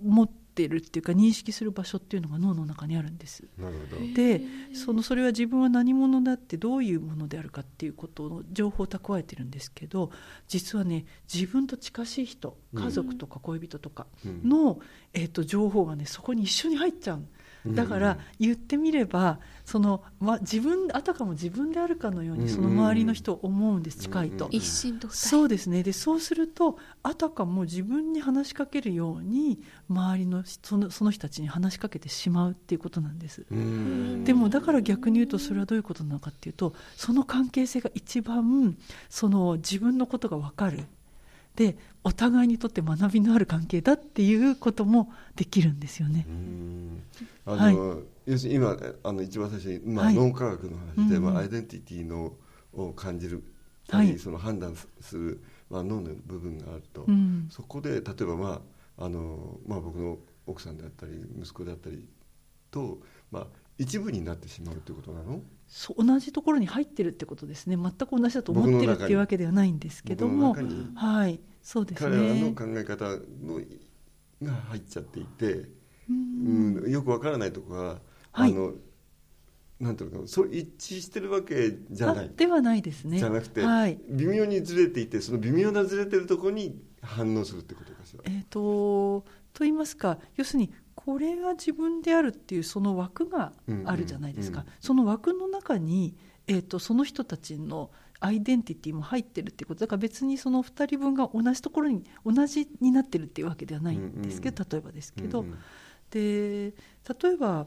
Speaker 4: 持っってるっていうか認識する場所っていうのが脳の中にあるんです。
Speaker 1: なるほど。
Speaker 4: でそのそれは自分は何者だってどういうものであるかっていうことの情報を蓄えてるんですけど実はね自分と近しい人家族とか恋人とかの、えー、と情報がねそこに一緒に入っちゃうだから言ってみればその、ま、自分あたかも自分であるかのようにその周りの人を思うんです近いと。
Speaker 2: 一心同体。
Speaker 4: そうですね。でそうするとあたかも自分に話しかけるように周りのそのその人たちに話しかけてしまうっていうことなんです。
Speaker 1: うん。
Speaker 4: でもだから逆に言うとそれはどういうことなのかっていうとその関係性が一番その自分のことが分かるでお互いにとって学びのある関係だっていうこともできるんですよね。
Speaker 1: うん。あの、要するに今あの一番最初に、まあ
Speaker 4: はい。
Speaker 1: 脳科学の話で、まあ、アイデンティティのを感じる、
Speaker 4: はい。
Speaker 1: その判断する、まあ、脳の部分があると、
Speaker 4: うん。
Speaker 1: そこで例えば、まああのまあ、僕の奥さんであったり息子であったりと、まあ、一部になってしまうということなの？
Speaker 4: そう同じところに入ってるってことですね。全く同じだと思ってるっていうわけではないんですけども。はい。そうです
Speaker 1: 彼らの
Speaker 4: ね
Speaker 1: 考え方のが入っちゃっていて、
Speaker 4: うん。
Speaker 1: うん、よくわからないところが、
Speaker 4: はい。
Speaker 1: あのなんていうのかな。そう一致してるわけじゃない。
Speaker 4: あではないですね。
Speaker 1: じゃなくて、
Speaker 4: はい。
Speaker 1: 微妙にずれていてその微妙なずれてるところに反応するってことかしら。
Speaker 4: えー、とと言いますか要するにこれが自分であるっていうその枠があるじゃないですか、
Speaker 1: うんうん
Speaker 4: その枠の中に、えー、とその人たちのアイデンティティも入ってるっていうこと。だから別にその2人分が同じところに同じになってるっていうわけではないんですけど、例えばですけど、
Speaker 1: うんうん。
Speaker 4: で例えば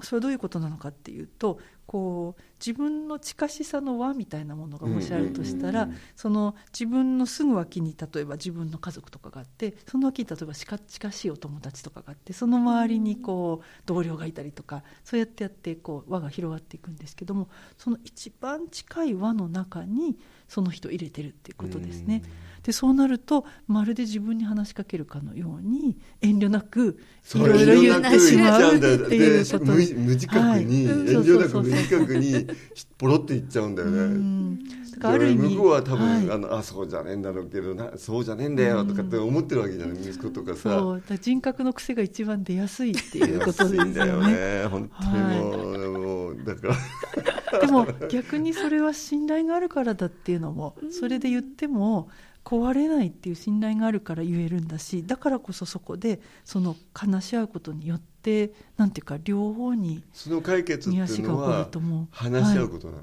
Speaker 4: それはどういうことなのかっていうとこう自分の近しさの輪みたいなものがもしあるとしたら、
Speaker 1: うんうんうん
Speaker 4: その自分のすぐ脇に例えば自分の家族とかがあってその脇に例えば近近しいお友達とかがあってその周りにこう同僚がいたりとかそうやってやってこう輪が広がっていくんですけどもその一番近い輪の中にその人を入れてるっていうことですね。でそうなるとまるで自分に話しかけるかのように遠慮なくいろいろ言ってしまうっていうこと
Speaker 1: で無無自覚に、
Speaker 4: はい。
Speaker 1: 遠慮なく無自覚にポロって言っちゃうんだよね。
Speaker 4: ある意味
Speaker 1: 向こうは多分、
Speaker 4: はい。
Speaker 1: あのあそうじゃねえんだろうけどなそうじゃねえんだよとかって思ってるわけじゃない息子とかさ。
Speaker 4: そう。だから人格の癖が一番出やすいっていうことですよ
Speaker 1: 安いんだよ
Speaker 4: ね。
Speaker 1: ね本当にもう,、もうだから。
Speaker 4: でも逆にそれは信頼があるからだっていうのもそれで言っても壊れないっていう信頼があるから言えるんだしだからこそそこでその話し合うことによってなんていうか両方に
Speaker 1: その解決って
Speaker 4: 見
Speaker 1: いうの
Speaker 4: 足が起こる
Speaker 1: は。話し合う
Speaker 4: はい
Speaker 1: ことなの、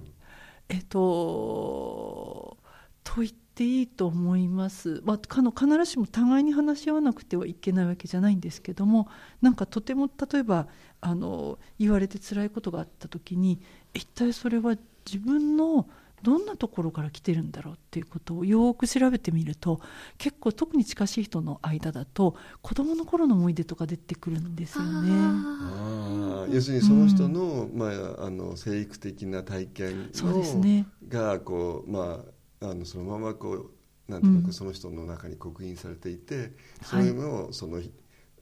Speaker 4: えっとと言っていいと思います、まあ、かの必ずしも互いに話し合わなくてはいけないわけじゃないんですけどもなんかとても例えばあの言われて辛いことがあった時に一体それは自分のどんなところから来てるんだろうっていうことをよく調べてみると結構特に近しい人の間だと子供の頃の思い出とか出てくるんですよね。
Speaker 1: ああ要するにその人の,、まあ、あの生育的な体験
Speaker 4: そうです
Speaker 1: の、
Speaker 4: ね。
Speaker 1: がこう、まあ、あのそのままこうなんていうのか、
Speaker 4: うん。
Speaker 1: その人の中に刻印されていてうい。うのをその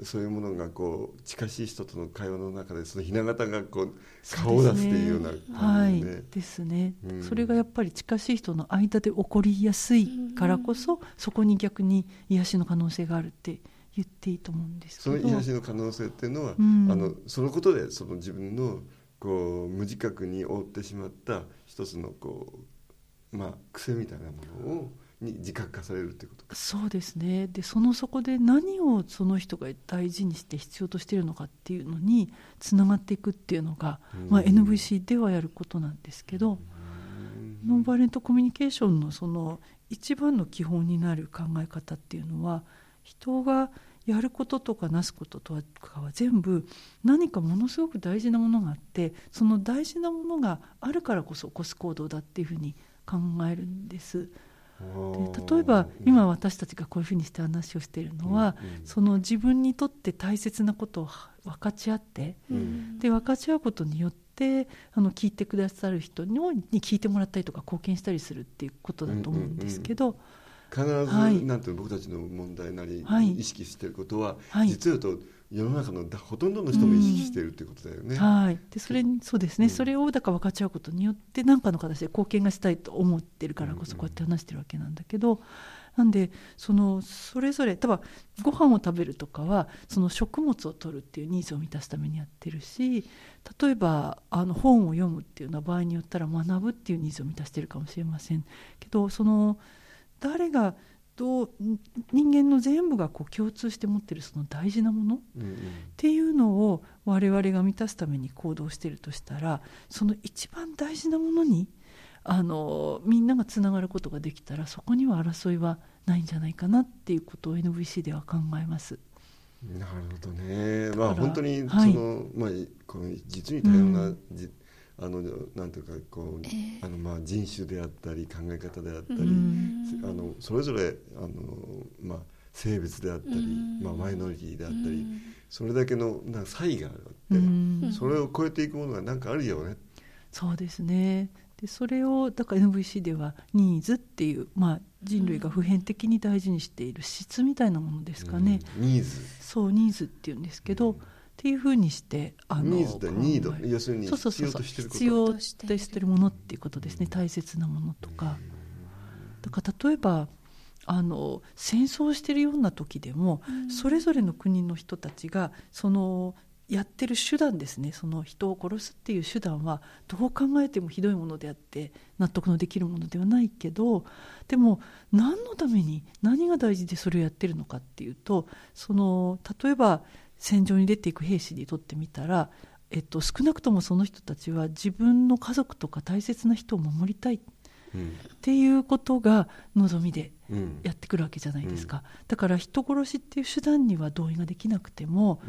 Speaker 1: そういうものがこう近しい人との会話の中でその雛形がこう顔を出すっていうような
Speaker 4: はい。
Speaker 1: 感じで、
Speaker 4: ですね、
Speaker 1: うん。
Speaker 4: それがやっぱり近しい人の間で起こりやすいからこそ、そこに逆に癒しの可能性があるって言っていいと思うんですけど。
Speaker 1: その癒しの可能性っていうのは、
Speaker 4: うん。
Speaker 1: あのそのことでその自分のこう無自覚に負ってしまった一つのこう、まあ、癖みたいなものをに自覚化されるっていうことか。
Speaker 4: そうですねでそのそこで何をその人が大事にして必要としているのかっていうのにつながっていくっていうのが、まあ、
Speaker 1: うん
Speaker 4: NVC ではやることなんですけど、ノンバイレントコミュニケーションのその一番の基本になる考え方っていうのは人がやることとかなすこととかは全部何かものすごく大事なものがあってその大事なものがあるからこそ起こす行動だっていうふうに考えるんです。で例えば今私たちがこういうふうにして話をしているのは、
Speaker 1: うんうん。
Speaker 4: その自分にとって大切なことを分かち合って
Speaker 1: うん。
Speaker 4: で分かち合うことによってあの聞いてくださる人にに聞いてもらったりとか貢献したりするっていうことだと思うんですけど、
Speaker 1: 必ず、
Speaker 4: はい。
Speaker 1: なんて僕たちの問題なり、
Speaker 4: はい。
Speaker 1: 意識していることは、
Speaker 4: はい。
Speaker 1: 実を言うと世の中のだほとんどの人も意識しているっていうことだよね。
Speaker 4: はい、でそれにそうですね、
Speaker 1: うん。
Speaker 4: それをだから分かち合うことによって何かの形で貢献がしたいと思ってるからこそ
Speaker 1: うん
Speaker 4: こうやって話してるわけなんだけど、なんでそのそれぞれ多分ご飯を食べるとかはその食物を取るっていうニーズを満たすためにやってるし例えばあの本を読むっていうのは場合によったら学ぶっていうニーズを満たしてるかもしれませんけどその誰がどう人間の全部がこう共通して持ってるその大事なものっていうのを我々が満たすために行動してるとしたらその一番大事なものにあのみんながつながることができたらそこには争いはないんじゃないかなっていうことを NVC では考えます。
Speaker 1: なるほどね。まあ本当にその、
Speaker 4: はい
Speaker 1: まあこの実に多様な、
Speaker 4: うん
Speaker 1: じあのなんていうかこう、
Speaker 2: ええ。
Speaker 1: あのまあ人種であったり考え方であったり、
Speaker 4: うん。
Speaker 1: あのそれぞれあのまあ性別であったり、
Speaker 2: うん。
Speaker 1: まあマイノリティであったり、
Speaker 2: うん。
Speaker 1: それだけのなんか差異があって、
Speaker 4: うん。
Speaker 1: それを超えていくものがなんかあるよね。
Speaker 4: そうですね。でそれをだから NVC ではニーズっていう、まあ、人類が普遍的に大事にしている質みたいなものですかね、
Speaker 1: うん。ニーズ。
Speaker 4: そうニーズっていうんですけど、っていうふうにしてあの
Speaker 1: ニーズってニード？
Speaker 4: 考える
Speaker 1: 要するに
Speaker 4: そうそうそうそう。
Speaker 1: 必要としてること？
Speaker 4: 必要としてるものっていうことですね。大切なものとか。だから例えばあの戦争をしてるような時でも、それぞれの国の人たちがそのやってる手段ですね。その人を殺すっていう手段はどう考えてもひどいものであって納得のできるものではないけどでも何のために何が大事でそれをやってるのかっていうとその例えば戦場に出ていく兵士にとってみたら、えっと、少なくともその人たちは自分の家族とか大切な人を守りたいっていうことが望みでやってくるわけじゃないですか、だから人殺しっていう手段には同意ができなくても、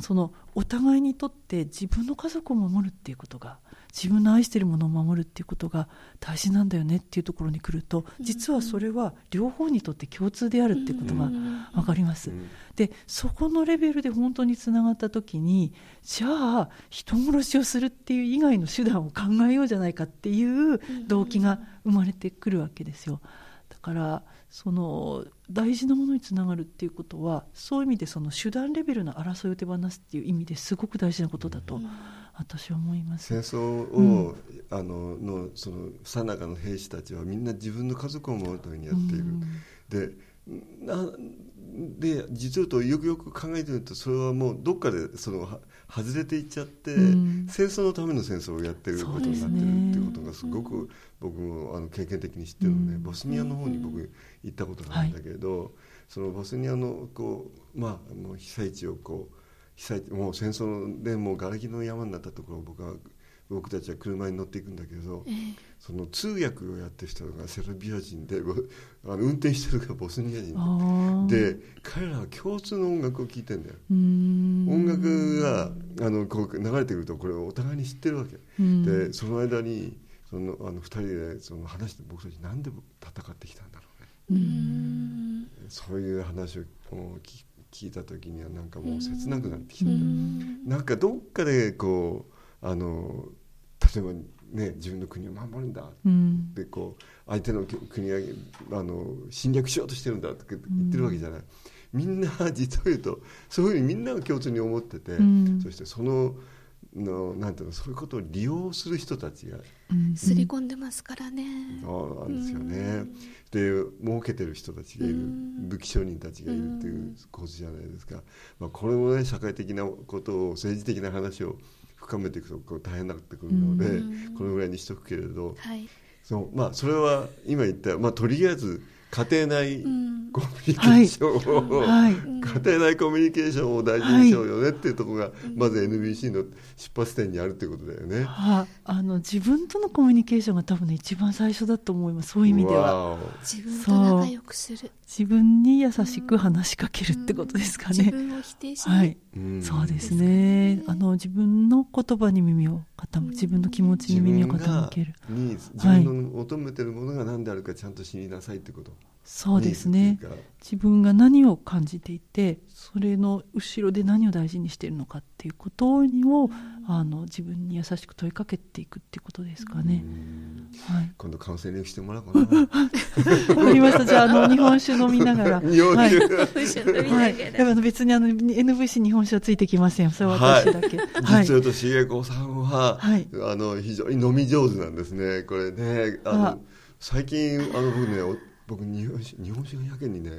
Speaker 4: そのお互いにとって自分の家族を守るっていうことが自分の愛しているものを守るっていうことが大事なんだよねっていうところに来ると実はそれは両方にとって共通であるっていうことが分かります。
Speaker 1: うん。
Speaker 4: でそこのレベルで本当につながった時にじゃあ人殺しをするっていう以外の手段を考えようじゃないかっていう動機が生まれてくるわけですよ。だからその大事なものにつながるっていうことはそういう意味でその手段レベルの争いを手放すっていう意味ですごく大事なことだと私は思います。
Speaker 1: 戦争を、あののそのさなかの兵士たちはみんな自分の家族を守るためにやっている。でなで実を言うとよくよく考えてみるとそれはもうどっかでそのは外れていっちゃって、
Speaker 4: うん。
Speaker 1: 戦争のための戦争をやってることになってるっていうことがすごく僕もあの経験的に知ってるので、
Speaker 4: うん。
Speaker 1: ボスニアの方に僕行ったことがあるんだけど、そのボスニアのこう、まあ、あの被災地をこう被災地もう戦争でもう瓦礫の山になったところを僕は僕たちは車に乗っていくんだけど、その通訳をやってる人がセルビア人でぼ <laughs> あの運転してるのがボスニア人でで彼らは共通の音楽を聴いてんだよ。
Speaker 4: うん。
Speaker 1: 音楽があのこう流れてくるとこれをお互いに知ってるわけ、
Speaker 4: うん。
Speaker 1: でその間にそのあの2人でその話して僕たちなんで戦ってきたんだろうね。
Speaker 4: うん。
Speaker 1: そういう話を聞聞いた時にはなんかもう切なくなってきた、
Speaker 4: うん。
Speaker 1: なんかどっかでこうあの例えばね自分の国を守るんだ。
Speaker 4: うん。
Speaker 1: でこう相手の国があの侵略しようとしてるんだって言ってるわけじゃない、みんな実を言うとそういうふうにみんなが共通に思ってて、
Speaker 4: うん。
Speaker 1: そしてそののなんていうのそういうことを利用する人たちが
Speaker 4: うん。
Speaker 2: すり込んでますからね。
Speaker 1: そうなんですよね。で儲けてる人たちがいる。
Speaker 2: うん。
Speaker 1: 武器商人たちがいるっていう構図じゃないですか、まあ、これもね社会的なことを政治的な話を深めていくとこう大変になってくるので、
Speaker 2: うん。
Speaker 1: このぐらいにしとくけれど、
Speaker 2: はい。
Speaker 1: そうまあ、それは今言った、まあ、とりあえず家庭内
Speaker 2: うん。
Speaker 1: コミュニケーションを、
Speaker 4: はい。
Speaker 1: 家庭内コミュニケーションを大事にしようよねっていうところが、まず NBC の出発点にあるっていうことだよね。
Speaker 4: ああの自分とのコミュニケーションが多分ね一番最初だと思います。そういう意味では。
Speaker 2: 自分と仲良くする。
Speaker 4: 自分に優しく話しかけるってことですかね、
Speaker 2: 自分を否定しな。
Speaker 4: はい。そうですね。あの自分の言葉に耳を傾け自分の気持ちに耳を傾ける。
Speaker 1: 自分の求めてるものが何であるかちゃんと知りなさいってこと、
Speaker 4: そうですね。自分が何を感じていてそれの後ろで何を大事にしているのかっていうことをあの自分に優しく問いかけていくっていうことですかね、はい
Speaker 1: 今度カウンセリングしてもらおうかな <laughs>
Speaker 4: わかりました。じゃあ、あの、日本酒飲みながら。<laughs>
Speaker 1: 日本酒
Speaker 4: はい。はい。やっぱあの別にあの、NVC 日本酒はついてきません。それは私だけ。はい。
Speaker 1: 実を言うと重子さんは、
Speaker 4: はい
Speaker 1: あの非常に飲み上手なんですねこれねあの
Speaker 4: あ
Speaker 1: 最近あの僕ねお僕日本酒日本酒がやけにね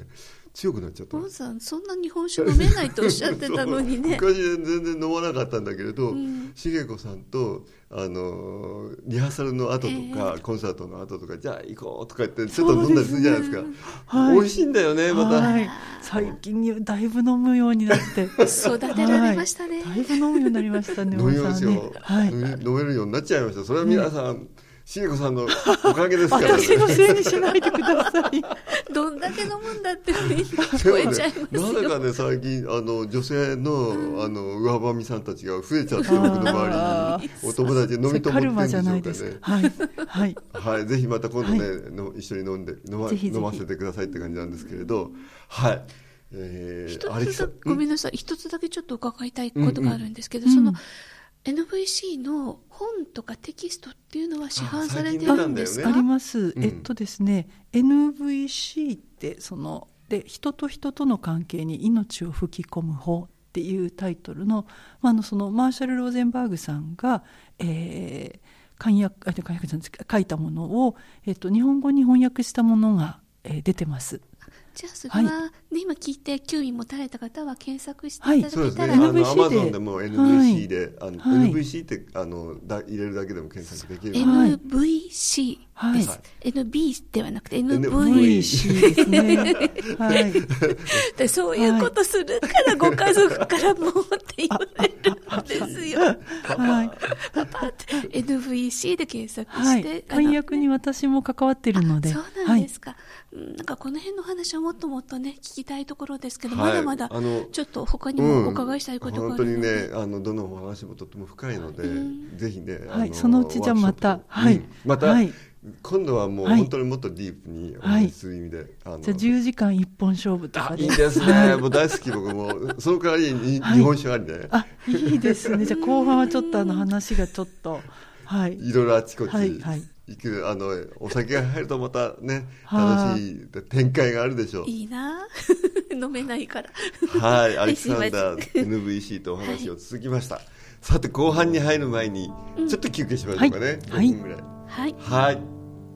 Speaker 1: 強くなっちゃった
Speaker 2: ボンさんそんな日本酒飲めないとおっしゃってたのにね。
Speaker 1: 昔全然飲まなかったんだけれど、
Speaker 2: ん。
Speaker 1: 茂子さんとあのリハーサルの後とか、
Speaker 2: え
Speaker 1: コンサートの後とかじゃあ行こうとか言ってちょっと飲んだりするじゃないですか。
Speaker 4: はい。
Speaker 1: 美味しいんだよねまた、
Speaker 4: はい、最近だいぶ飲むようになって。
Speaker 2: 育てられましたね、
Speaker 4: はい、だいぶ飲むようになりましたね
Speaker 1: 飲みますよ、
Speaker 4: ね。はい。
Speaker 1: 飲み飲めるようになっちゃいました。それは皆さん、茂子さんのおかげですからね。
Speaker 4: 私のせいにしないでください。
Speaker 2: どんだけ飲むんだって聞こえちゃいますよ。
Speaker 1: なぜかね最近あの女性のあの上ばみさんたちが増えちゃって僕の周りに。お友達で飲み友
Speaker 4: カルマ
Speaker 1: って
Speaker 4: じゃないで
Speaker 1: んでしょう
Speaker 4: すかはいはい。
Speaker 1: かねはい。ぜひまた今度ね、の一緒に飲んで飲ま飲ませてくださいって感じなんですけれど。はい。え
Speaker 2: 一
Speaker 1: ー、アレキさん
Speaker 2: つだごめんなさい。一つだけちょっと伺いたいことがあるんですけど、その NVC の本とかテキストっていうのは市販されてるんですか？
Speaker 4: あります、
Speaker 1: うん。
Speaker 4: えっとですね NVC ってそので人と人との関係に命を吹き込む法っていうタイトルの,、まあ、あのそのマーシャル・ローゼンバーグさんが、えー、簡約あ簡約じゃないです。か書いたものを、えっと、日本語に翻訳したものが、えー出てます。
Speaker 2: じゃあそれは、
Speaker 4: は
Speaker 2: ね、今聞いて興味持たれた方は検索して
Speaker 4: はい
Speaker 2: いた
Speaker 1: そうです
Speaker 2: だけたら、
Speaker 1: ねあの
Speaker 4: NVC で
Speaker 1: アマゾンでも NVC で、あの
Speaker 4: はい
Speaker 1: NVC ってあのだ入れるだけでも検索できる
Speaker 2: NVC
Speaker 4: はい。
Speaker 2: です、NB ではなくて
Speaker 1: NV
Speaker 2: NV
Speaker 4: VC ですね。はい。
Speaker 2: でそういうことするからご家族からもって言われるんですよ。
Speaker 4: はい。
Speaker 2: パパ。って NVC で検索
Speaker 4: はい。
Speaker 2: して、。
Speaker 4: 翻訳に私も関わってるので。
Speaker 2: そうなんですか、うんなんかこの辺の話はもっともっとね聞きたいところですけど、
Speaker 1: はい。
Speaker 2: まだまだちょっと他にもお伺いしたいことがあ
Speaker 1: 本当に
Speaker 2: るので、
Speaker 1: ねあのどのお話もとっても深いので、
Speaker 2: うん。
Speaker 1: ぜひね、あ
Speaker 4: はい。そのうちじゃあまた。はい。
Speaker 1: うん。また、
Speaker 4: はい
Speaker 1: 今度はもう
Speaker 4: はい
Speaker 1: 本当にもっとディープにお話しする意味で、あの
Speaker 4: じゃあ10時間一本勝負とかで。
Speaker 1: あいいですね、
Speaker 4: はい
Speaker 1: もう大好き僕もその代わりに、
Speaker 4: はい
Speaker 1: 日本酒ありね
Speaker 4: あ、いいですね。じゃあ後半はちょっとあの話がちょっと、はい。
Speaker 1: いろいろあちこち
Speaker 4: はいはい
Speaker 1: 行く、あのお酒が入るとまたね
Speaker 4: はい
Speaker 1: 楽しい展開があるでしょう
Speaker 2: いいな <laughs> 飲めないから。
Speaker 1: はい、<laughs> ア
Speaker 2: はい
Speaker 1: レキサンダー NVC とお話を続きました。さて後半に入る前にちょっと休憩しましょうかね。
Speaker 4: はい
Speaker 1: 5分ぐらい。
Speaker 2: はい。
Speaker 1: はい。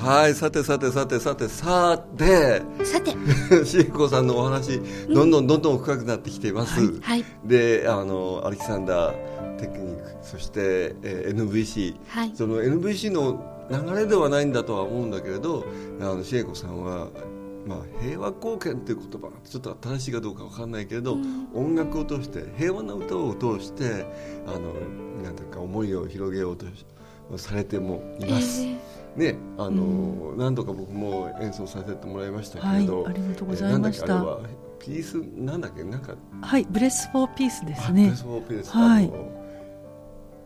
Speaker 1: はい、さてさてさてさてさて、
Speaker 2: さて、
Speaker 1: しえこさんのお話、どんどんどんどん深くなってきています。
Speaker 2: はい。
Speaker 1: で、あのアレキサンダーテクニック、そして、えー NVC、
Speaker 2: はい。
Speaker 1: その NVC の流れではないんだとは思うんだけれど、あのしえこさんは。まあ、平和貢献という言葉がちょっと正しいかどうかわかんないけれど、
Speaker 2: うん
Speaker 1: 音楽を通して平和な歌を通してあのなんていうか思いを広げようとされてもいます。
Speaker 2: え
Speaker 1: ねあの、何度か僕も演奏させてもらいましたけ
Speaker 4: はい
Speaker 1: れど、。
Speaker 4: ありがとうございました。
Speaker 1: ピースなんだっけなんか
Speaker 4: はい。ブレスフォーピースです
Speaker 1: あ
Speaker 4: ね
Speaker 1: ペ。ソペース
Speaker 4: はい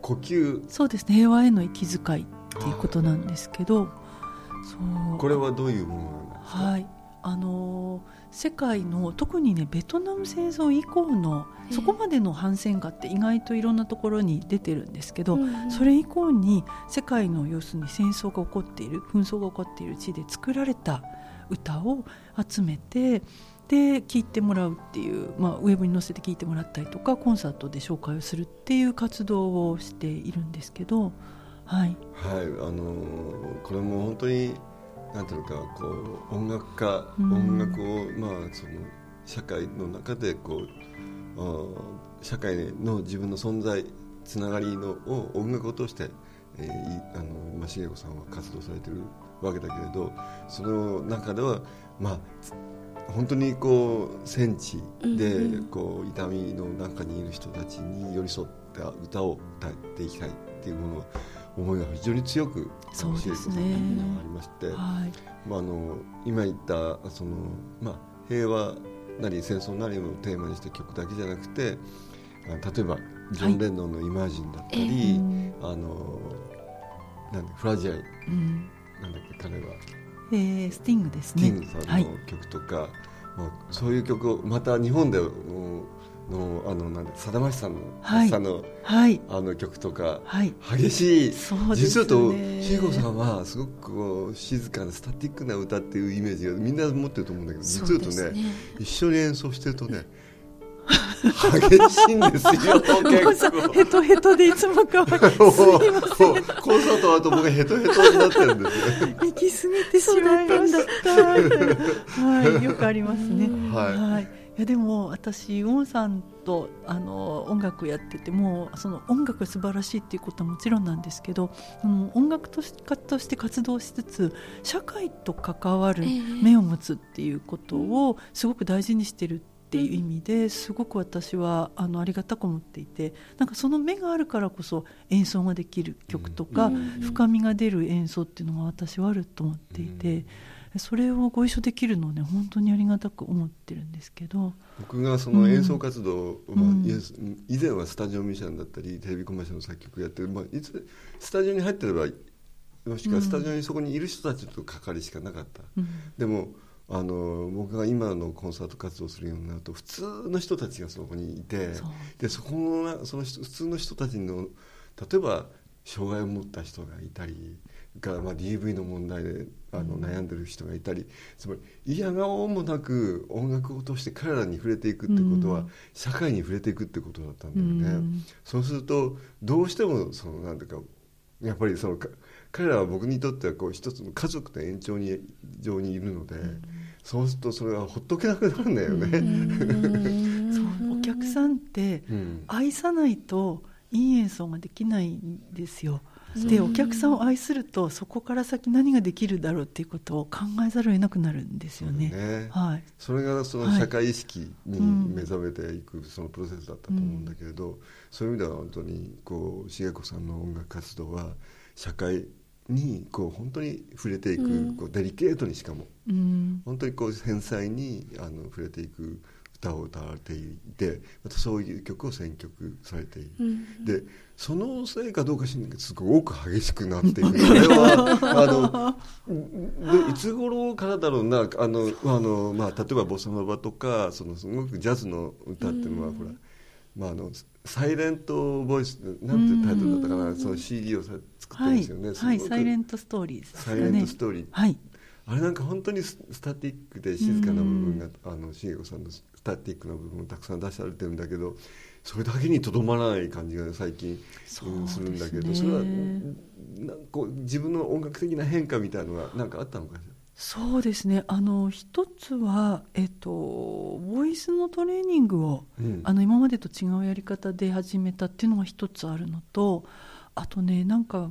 Speaker 1: 呼吸
Speaker 4: そうですね。平和への息遣いっていうことなんですけど、そう。
Speaker 1: これはどういうものなんですか？
Speaker 4: はい、あのー世界の特にねベトナム戦争以降の
Speaker 2: ええ。
Speaker 4: そこまでの反戦歌って意外といろんなところに出てるんですけど、
Speaker 2: うんうん。
Speaker 4: それ以降に世界の要するに戦争が起こっている紛争が起こっている地で作られた歌を集めてで聴いてもらうっていう、まあ、ウェブに載せて聴いてもらったりとかコンサートで紹介をするっていう活動をしているんですけど、はい、
Speaker 1: はいあのこれも本当になんていうのかこう音楽家、
Speaker 4: うん。
Speaker 1: 音楽をまあその社会の中でこう社会の自分の存在つながりのを音楽を通して、えーいあのまあ茂子さんは活動されてるわけだけれどその中ではまあつ本当にこう戦地でこう痛みの中にいる人たちに寄り添った歌を歌っていきたいっていうもの思いが非常に強く
Speaker 4: そうですね。
Speaker 1: 茂子さんにはありまして、
Speaker 4: はい。
Speaker 1: まあ、あの今言ったその、まあ、平和なり戦争なりをテーマにした曲だけじゃなくてあ例えばジョン・レノンの「イマージン」だったり、
Speaker 4: はい。
Speaker 1: あのなんだフラジャイ
Speaker 4: うん。
Speaker 1: なんだっけ彼は、
Speaker 4: えースティングです
Speaker 1: テ
Speaker 4: ね。
Speaker 1: ィンさん
Speaker 4: はい。
Speaker 1: の曲とか、まあ、そういう曲をまた日本でうんのあのなんださだましさんの,、
Speaker 4: はい。
Speaker 1: さんの
Speaker 4: はい。
Speaker 1: あの曲とか
Speaker 4: はい。
Speaker 1: 激しい。
Speaker 4: そうです
Speaker 1: 実はと
Speaker 4: ね
Speaker 1: 慎吾さんはすごくこう静かなスタティックな歌っていうイメージがみんな持ってると思うんだけど実はとね一緒に演奏してるとね激しいんですよ <laughs> 結構。
Speaker 4: ヘトヘトでいつもかわいい
Speaker 1: もう。コンサート終わると僕はヘトヘトになってるんですよ。<laughs>
Speaker 4: 行き過ぎてしまいました。はい、よくありますね。
Speaker 1: はい。
Speaker 4: い。いやでも私ウォンさんとあの音楽やっててもうその音楽が素晴らしいっていうことはもちろんなんですけど、あの音楽とし家として活動しつつ社会と関わる
Speaker 2: ええ
Speaker 4: 目を持つっていうことをすごく大事にしてるっていう意味ですごく私はあのありがたく思っていてなんかその目があるからこそ演奏ができる曲とか、
Speaker 2: うん
Speaker 4: 深みが出る演奏っていうのが私はあると思っていて、それをご一緒できるのをね本当にありがたく思ってるんですけど、
Speaker 1: 僕がその演奏活動、
Speaker 4: うん。うん。
Speaker 1: まあ以前はスタジオミュージシャンだったりテレビコマーシャルの作曲やってる、まあ、いつスタジオに入ってればもしくはスタジオにそこにいる人たちと関わりしかなかった、
Speaker 4: うん。
Speaker 1: でもあの僕が今のコンサート活動するようになると普通の人たちがそこにいて
Speaker 4: そう。
Speaker 1: でそこのなその人普通の人たちの例えば障害を持った人がいたりが、まあ、DV の問題であの
Speaker 4: うん。
Speaker 1: 悩んでる人がいたりつまり嫌顔もなく音楽を通して彼らに触れていくってことは、
Speaker 4: うん。
Speaker 1: 社会に触れていくってことだったん
Speaker 4: う
Speaker 1: だよね。
Speaker 4: ん。
Speaker 1: そうするとどうしてもそのなんていうかやっぱりそのか彼らは僕にとってはこう一つの家族の延長に上にいるので、そうするとそれはほっとけなくなるんだよね。<laughs>
Speaker 4: そうお客さんって
Speaker 1: うん。
Speaker 4: 愛さないといい演奏ができないんですよ。でお客さんを愛するとそこから先何ができるだろうっていうことを考えざるを得なくなるんですよね。
Speaker 1: ね。
Speaker 4: はい、
Speaker 1: それがその
Speaker 4: はい。
Speaker 1: 社会意識に
Speaker 4: うん
Speaker 1: 目覚めていくそのプロセスだったと思うんだけれど、そういう意味では本当にこう重子さんの音楽活動は社会にこう本当に触れていく、
Speaker 2: うん。
Speaker 1: こうデリケートにしかも
Speaker 4: うん。
Speaker 1: 本当にこう繊細にあの触れていく歌を歌われていてまたそういう曲を選曲されている。
Speaker 2: うん。
Speaker 1: でそのせいかどうか知らないけどすごく激しくなっていくこれはあのでいつ頃からだろうなあのあの、まあ、例えばボサノバとかそのすごくジャズの歌っていうのは、
Speaker 2: うん。
Speaker 1: ほら、まあ、あのサイレントボイスなんていうタイトルだったかな、
Speaker 2: うん。
Speaker 1: その CD をさ作ってる
Speaker 4: はい
Speaker 1: んですよね、す
Speaker 4: はい、
Speaker 1: ごく
Speaker 4: サイレントストーリーですかね。
Speaker 1: サイレントストーリー。
Speaker 4: はい、
Speaker 1: あれなんか本当にススタティックで静かな部分が、あの重子さんのスタティックな部分をたくさん出されてるんだけどそれだけにとどまらない感じが最近うんするんだけどそれはなんかこう自分の音楽的な変化みたいなのが何かあったのかし
Speaker 4: そうですね。あの一つは、えっと、ボイスのトレーニングを
Speaker 1: ら、うん。
Speaker 4: あの今までと違うやり方で始めたっていうのが一つあるのとあとねなんか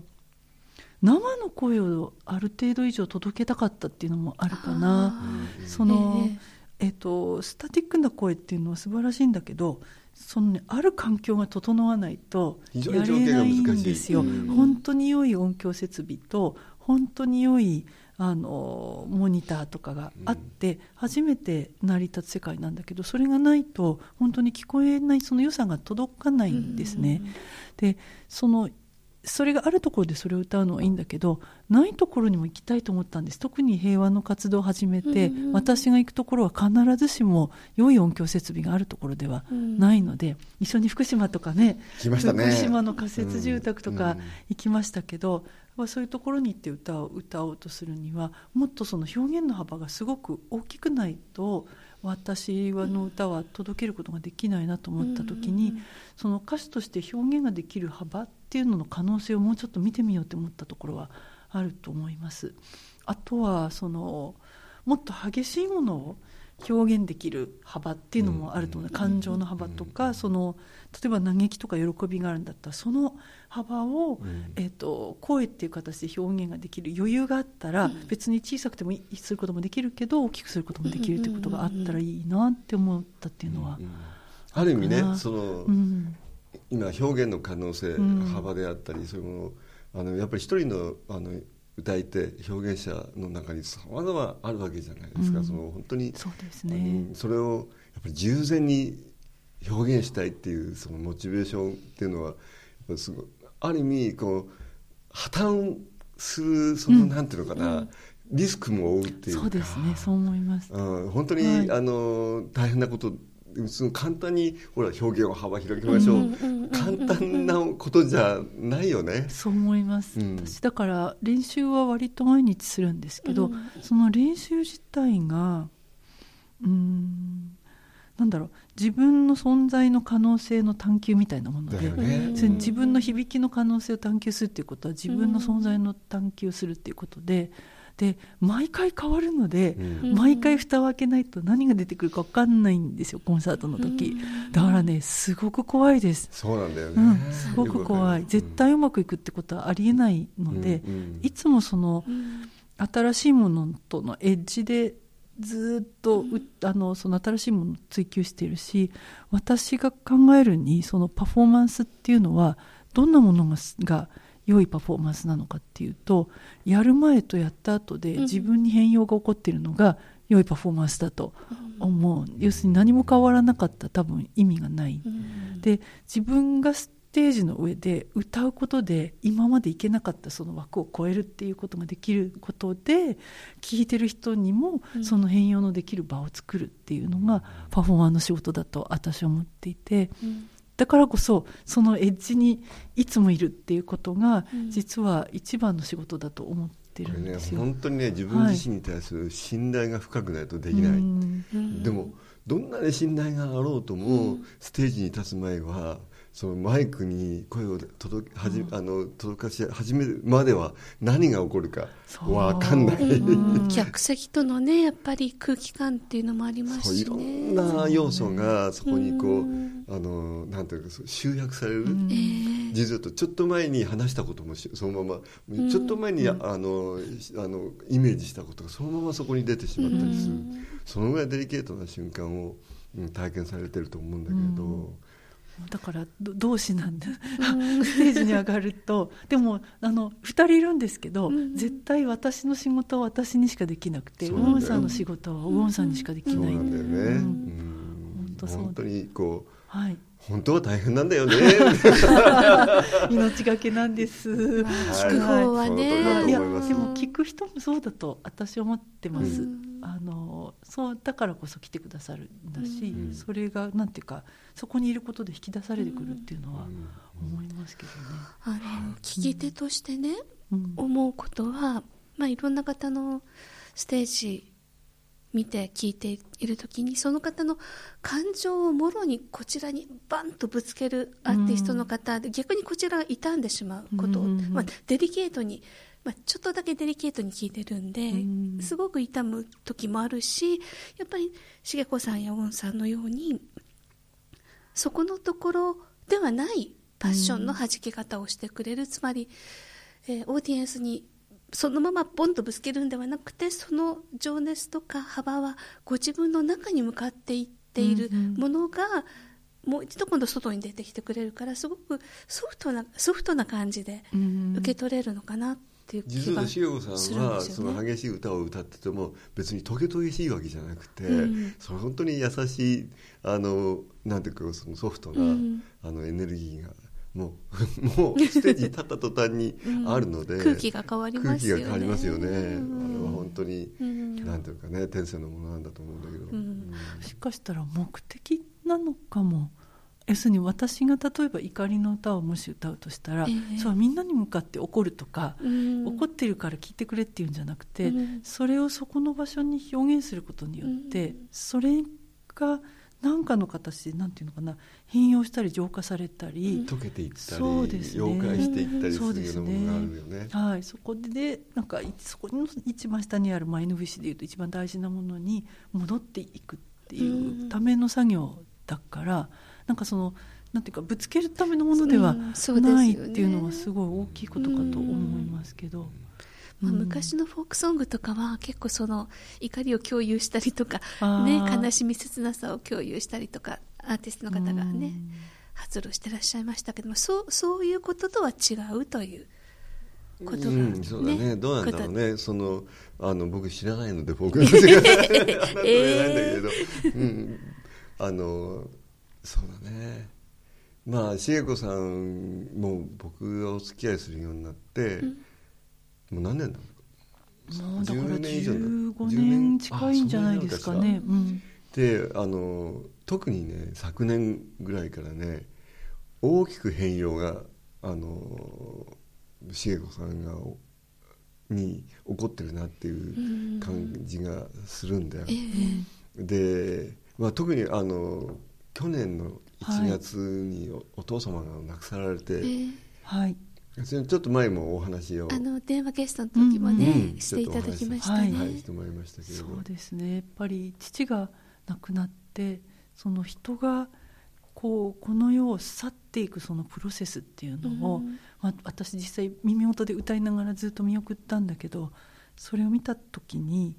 Speaker 4: 生の声をある程度以上届けたかったっていうのもあるかな。
Speaker 1: うん
Speaker 4: その、
Speaker 2: え
Speaker 4: えっと、スタティックな声っていうのは素晴らしいんだけどその、ね、ある環境が整わないとやれないんですよ。
Speaker 1: うん
Speaker 4: 本当に良い音響設備と本当に良いあのモニターとかがあって初めて成り立つ世界なんだけどそれがないと本当に聞こえないその良さが届かないんですね。でそのそれがあるところでそれを歌うのはいいんだけどないところにも行きたいと思ったんです。特に平和の活動を始めて、
Speaker 2: うんうん
Speaker 4: 私が行くところは必ずしも良い音響設備があるところではないので、一緒に福島とかね
Speaker 1: 来ましたね。
Speaker 4: 福島の仮設住宅とか
Speaker 1: うん。
Speaker 4: 行きましたけど、まあそういうところに行って歌を歌おうとするにはもっとその表現の幅がすごく大きくないと私の歌は届けることができないなと思った時に、その歌手として表現ができる幅っていうのの可能性をもうちょっと見てみようと思ったところはあると思います。あとはそのもっと激しいものを表現できる幅っていうのもあると思う、感情の幅とか、その例えば嘆きとか喜びがあるんだったらその幅を、
Speaker 1: うん。
Speaker 4: えー、と声っていう形で表現ができる余裕があったら、別に小さくてもいいすることもできるけど大きくすることもできるってことがあったらいいなって思ったっていうのは
Speaker 1: うんある意味ねその、
Speaker 4: うん。
Speaker 1: 今表現の可能性、
Speaker 4: うん
Speaker 1: 幅であったりそういうものあのやっぱり一人のあの歌い手表現者の中にさまざまあるわけじゃないですか、
Speaker 4: うん。
Speaker 1: その本当に
Speaker 4: そうです
Speaker 1: あ
Speaker 4: ね
Speaker 1: の。それをやっぱり従前に表現したいっていうそのモチベーションっていうのはすごいある意味こう破綻するその、なんていうのかな、リスクも負うっていうか。
Speaker 4: そうですね。そう思います。
Speaker 1: うん、本当に、
Speaker 4: はい。
Speaker 1: あの大変なことその簡単にほら表現を幅広げましょう,、簡単なことじゃないよね。
Speaker 4: そう思います、
Speaker 1: うん。
Speaker 4: 私だから練習は割と毎日するんですけど、その練習自体がうーんなんだろう。自分の存在の可能性の探求みたいなもので、
Speaker 1: だよね。
Speaker 4: 自分の響きの可能性を探求するっていうことは自分の存在の探求をするっていうことでで毎回変わるので、
Speaker 1: うん。
Speaker 4: 毎回蓋を開けないと何が出てくるか分かんないんですよコンサートの時、だからねすごく怖いです、
Speaker 1: そうなんだよね。
Speaker 4: うん、すごく怖い。絶対うまくいくってことはありえないので、
Speaker 1: うんうん。
Speaker 4: いつもその新しいものとのエッジでずっとうあのその新しいものを追求しているし私が考えるにそのパフォーマンスっていうのはどんなものがが良いパフォーマンスなのかっていうとやる前とやった後で自分に変容が起こっているのが良いパフォーマンスだと思う、要するに何も変わらなかったら多分意味がない、で自分がステージの上で歌うことで今までいけなかったその枠を超えるっていうことができることで聴いてる人にもその変容のできる場を作るっていうのがパフォーマーの仕事だと私は思っていて。だからこそそのエッジにいつもいるっていうことが実は一番の仕事だと思って
Speaker 1: これね
Speaker 4: るんですよ。
Speaker 1: 本当にね自分自身に対する信頼が深くないとできない。
Speaker 4: うん
Speaker 1: でもどんなに信頼があろうとも、ステージに立つ前はそのマイクに声を届けはじ、あの届かし始めるまでは何が起こるか
Speaker 4: そう。
Speaker 1: わかんない、
Speaker 4: うん。<laughs>
Speaker 2: 客席とのねやっぱり空気感っていうのもありますしね。
Speaker 1: んな要素がそこにこう、
Speaker 2: うん
Speaker 1: あのなんていうか集約される、実はとちょっと前に話したこともしそのまま、ちょっと前にあのあのイメージしたことがそのままそこに出てしまったりする、そのぐらいデリケートな瞬間を、うん体験されてると思うんだけれど、
Speaker 4: だからど同志なんだステージに上がると。でもあの2人いるんですけど、絶対私の仕事は私にしかできなくてウォンさんの仕事はウォンさんにしかでき
Speaker 1: そう
Speaker 4: ない、
Speaker 1: なんだよね、
Speaker 4: うん。
Speaker 1: うん。
Speaker 4: 本当そう
Speaker 1: 本当にこう
Speaker 4: はい、
Speaker 1: 本当は大変なんだよね。<laughs>
Speaker 4: 命がけなんです。
Speaker 2: 聞く方はね。
Speaker 1: はい
Speaker 4: やでも聞く人もそうだと私は思ってます、
Speaker 2: うん。
Speaker 4: あのそうだからこそ来てくださるんだし、
Speaker 1: うん。
Speaker 4: それがなんていうかそこにいることで引き出されてくるっていうのは
Speaker 1: うん。
Speaker 4: 思いますけどね。
Speaker 2: あの聞き手としてね、
Speaker 4: うん。
Speaker 2: 思うことは、まあ、いろんな方のステージ見て聞いている時にその方の感情をもろにこちらにバンとぶつけるアーティストの方で、逆にこちらが傷んでしまうことを、
Speaker 4: うんうん。うん
Speaker 2: まあ、デリケートに、まあ、ちょっとだけデリケートに聞いてるんで、
Speaker 4: うん。
Speaker 2: すごく痛む時もあるしやっぱり茂子さんやウォンさんのようにそこのところではないパッションの弾き方をしてくれる、つまり、えーオーディエンスにそのままボンとぶつけるんではなくてその情熱とか幅はご自分の中に向かっていっている
Speaker 4: うんうん。
Speaker 2: ものが、もう一度今度外に出てきてくれるからすごくソフトなソフトな感じで
Speaker 4: うん
Speaker 2: 受け取れるのかなっていう気が
Speaker 1: 実はしげこさ
Speaker 2: す
Speaker 1: んは
Speaker 2: るんですよね。
Speaker 1: その激しい歌を歌ってても別にトゲトゲしいわけじゃなくて、
Speaker 2: うん。
Speaker 1: その本当に優しいあのなんていうかそのソフトな、
Speaker 2: うん。
Speaker 1: あのエネルギーがもう <laughs> もうステージに立った途端にあるので、
Speaker 2: 空気が変わりますよね。
Speaker 1: 空気が変わりますよね、
Speaker 2: うん。
Speaker 1: あれは本当に、
Speaker 2: うん。
Speaker 1: なんていうかね天性のものなんだと思うんだけど、
Speaker 2: ん。
Speaker 1: うん。
Speaker 4: もしかしたら目的なのかも。要するに私が例えば怒りの歌をもし歌うとしたら、
Speaker 2: ええ。
Speaker 4: それはみんなに向かって怒るとか、
Speaker 2: うん。
Speaker 4: 怒ってるから聞いてくれっていうんじゃなくて、
Speaker 2: うん。
Speaker 4: それをそこの場所に表現することによって、それが何かの形でなんていうのかな変容したり浄化されたり、
Speaker 1: 溶けていったり、
Speaker 4: そうですね。
Speaker 1: 溶解していったりす
Speaker 4: そうです
Speaker 1: るようなものがあるよね。
Speaker 4: はい、そこでなんかいそこの一番下にあるマインドフィッシュでいうと一番大事なものに戻っていくっていうための作業だから、なんかそのなんていうかぶつけるためのものではないっていうのはすごい大きいことかと思いますけど。
Speaker 2: まあ、
Speaker 4: うん。
Speaker 2: 昔のフォークソングとかは結構その怒りを共有したりとか、
Speaker 4: あ
Speaker 2: ね、
Speaker 4: ー
Speaker 2: 悲しみ切なさを共有したりとかアーティストの方がね発露してらっしゃいましたけどもそうそういうこととは違うということが、
Speaker 1: うん、そうだね。どうなんだろう
Speaker 2: こ
Speaker 1: ねそのあの僕知らないので僕の知らないなんとも言えないんだけれど、うん、あのそうだね。まあ茂子さんも僕がお付き合いするようになって、もう何年だろ
Speaker 4: もうだから
Speaker 1: 10年以上だ
Speaker 4: 15年近いんじゃないですかね。うん
Speaker 1: うであの特にね昨年ぐらいからね大きく変容があの茂子さんがおに起こってるなっていう感じがするんだよ。で、まあ、特にあの去年の1月にお,、お父様が亡くさられて、
Speaker 2: えー
Speaker 4: はい。
Speaker 1: それちょっと前もお話を。
Speaker 2: あの電話ゲストの時もね、
Speaker 1: うん
Speaker 2: していただきました
Speaker 4: はい
Speaker 2: ね、
Speaker 1: はい、してもらいましたけれど。
Speaker 4: そうですね。やっぱり父が亡くなってその人がこうこの世を去っていくそのプロセスっていうのを、
Speaker 2: うん。
Speaker 4: まあ、私実際耳元で歌いながらずっと見送ったんだけどそれを見た時に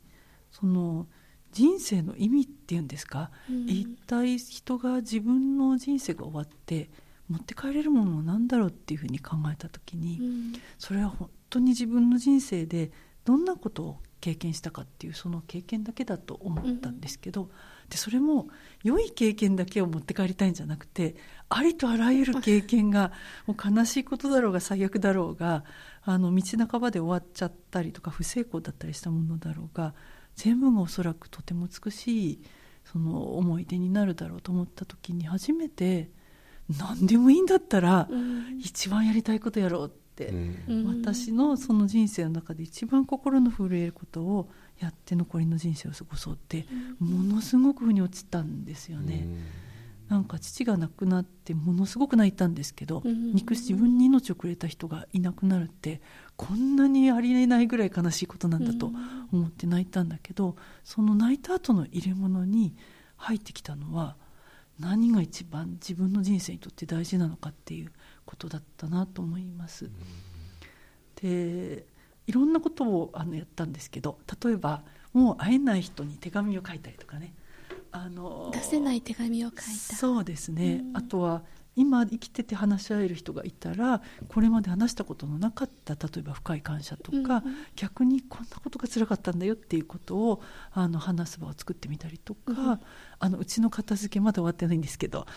Speaker 4: その人生の意味っていうんですか、
Speaker 2: うん。
Speaker 4: 一体人が自分の人生が終わって持って帰れるものは何だろうっていうふうに考えた時に、
Speaker 2: うん。
Speaker 4: それは本当に自分の人生でどんなことを経験したかっていうその経験だけだと思ったんですけど、でそれも良い経験だけを持って帰りたいんじゃなくてありとあらゆる経験がもう悲しいことだろうが最悪だろうがあの道半ばで終わっちゃったりとか不成功だったりしたものだろうが全部がおそらくとても美しいその思い出になるだろうと思った時に初めて何でもいいんだったら
Speaker 2: うん。
Speaker 4: 一番やりたいことやろうって。私のその人生の中で一番心の震えることをやって残りの人生を過ごそうってものすごく腑に落ちたんですよね、なんか父が亡くなってものすごく泣いたんですけど、
Speaker 2: うん。
Speaker 4: 憎し自分に命をくれた人がいなくなるってこんなにありえないぐらい悲しいことなんだと思って泣いたんだけどその泣いた後の入れ物に入ってきたのは何が一番自分の人生にとって大事なのかっていうことだったなと思います。でいろんなことをあのやったんですけど例えばもう会えない人に手紙を書いたりとかね。あの
Speaker 2: 出せない手紙を書いた。
Speaker 4: そうですね、
Speaker 2: うん。
Speaker 4: あとは今生きてて話し合える人がいたらこれまで話したことのなかった例えば深い感謝とか、
Speaker 2: うんうん。
Speaker 4: 逆にこんなことが辛かったんだよっていうことをあの話す場を作ってみたりとか、
Speaker 2: うん
Speaker 4: あのうちの片付けまだ終わってないんですけど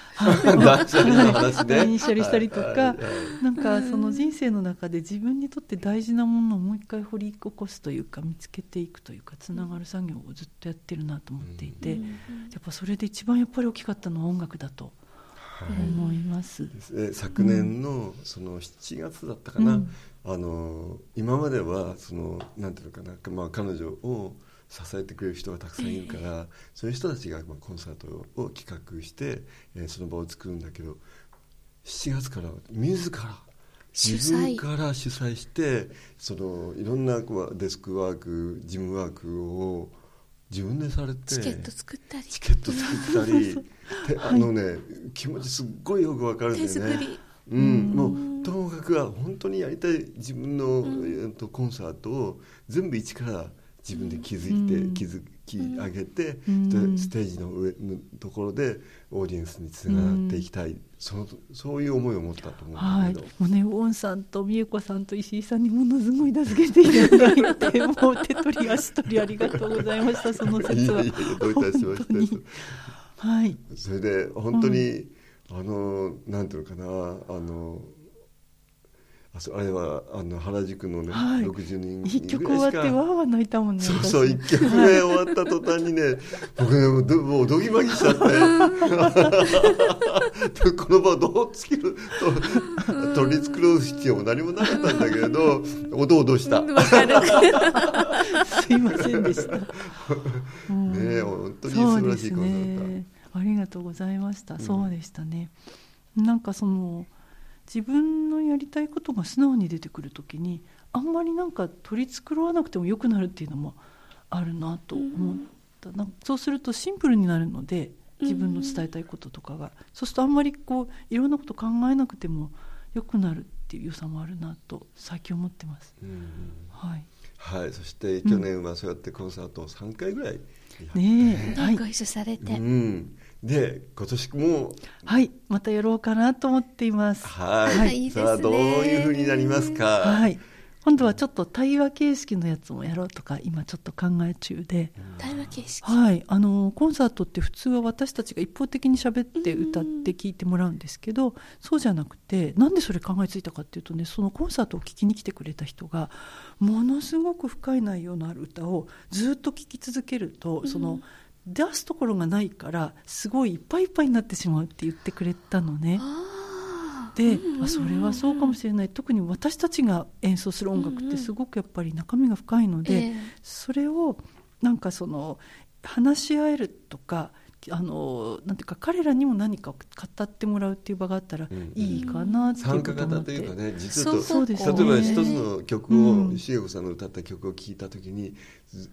Speaker 1: 断捨離の話ね。
Speaker 4: 断捨離したりとか、なんかその人生の中で自分にとって大事なものをもう一回掘り起こすというか見つけていくというかつながる作業をずっとやってるなと思っていて、
Speaker 2: うん。
Speaker 4: やっぱそれで一番やっぱり大きかったのは音楽だと思います。
Speaker 1: え昨年のその7月だったかな、
Speaker 4: うん。
Speaker 1: あの今まではそのなんていうのかな、まあ、彼女を支えてくれる人がたくさんいるから、そういう人たちがまあコンサートを企画して、えーその場を作るんだけど7月から自ら自分から主催してそのいろんなこうデスクワーク事務ワークを自分でされて
Speaker 2: チケット作ったり。
Speaker 1: チケット作ったり。<laughs> てあのね、気持ちすっごいよくわかるんだ
Speaker 2: 手
Speaker 1: よね。うん、もうともかくは本当にやりたい自分の、えっとコンサートを全部一から自分で築いて、
Speaker 4: うん。
Speaker 1: 築き上げて、
Speaker 4: うん。
Speaker 1: でステージの上のところでオーディエンスにつながっていきたい、そのそういう思いを持ったと思うん
Speaker 4: はい、
Speaker 1: だけど、
Speaker 4: もうね、ウォンさんと美恵子さんと石井さんにものすごい助けていただいて、もう手取り足取りありがとうございました、<laughs> その
Speaker 1: い
Speaker 4: 説は。
Speaker 1: やいやいやどういたしまして。
Speaker 4: はい、
Speaker 1: それで本当に、あのなんていうのかなあのあれはあの原宿のね、
Speaker 4: はい
Speaker 1: 60人
Speaker 4: 一曲終わってわーわー泣いたもんね。
Speaker 1: そう
Speaker 4: 私
Speaker 1: そう一曲目終わった途端にね僕ねもうどもうどぎまぎしちゃって <laughs> でこの場をどうつけると取り繕う必要も何もなかったんだけれどおどおどした、
Speaker 4: すいませんでした。<laughs> うん
Speaker 1: え本当に素晴らしいコンサート
Speaker 4: ね。ありがとうございました。そうでしたね。なんかその自分のやりたいことが素直に出てくるときに、あんまりなんか取り繕わなくても良くなるっていうのもあるなと思った。なんかそうするとシンプルになるので、自分の伝えたいこととかが、そうするとあんまりこういろんなこと考えなくても良くなるっていう良さもあるなと最近思ってます。
Speaker 1: うん
Speaker 4: はい。
Speaker 1: はいそして去年はそうやってコンサートを3回ぐらいやって、
Speaker 4: ねえ。はい
Speaker 2: ご。一緒されて、
Speaker 1: うん、で今年も。
Speaker 4: はい、またやろうかなと思っています。
Speaker 1: はい、
Speaker 2: い。いですね。
Speaker 1: さあどういうふうになりますか、
Speaker 4: はい、今度はちょっと対話形式のやつもやろうとか今ちょっと考え中で、
Speaker 2: 対話形式。
Speaker 4: はい、あのコンサートって普通は私たちが一方的に喋って歌って聴いてもらうんですけど、そうじゃなくてなんでそれ考えついたかっていうとねそのコンサートを聴きに来てくれた人がものすごく深い内容のある歌をずっと聴き続けると、その出すところがないからすごいいっぱいいっぱいになってしまうって言ってくれたのね。で、
Speaker 2: うんうんうんうん。
Speaker 4: あそれはそうかもしれない。特に私たちが演奏する音楽ってすごくやっぱり中身が深いので、
Speaker 2: ええ。
Speaker 4: それをなんかその話し合えるとかあのなんていうか彼らにも何かを語ってもらうっていう場があったら
Speaker 1: うん
Speaker 4: いいかなっていう
Speaker 1: 参加
Speaker 4: ことを思って、
Speaker 1: 型というかね実はと
Speaker 2: そう
Speaker 4: です
Speaker 1: 例えば一つの曲を
Speaker 4: うん
Speaker 1: 茂子さんの歌った曲を聴いた時に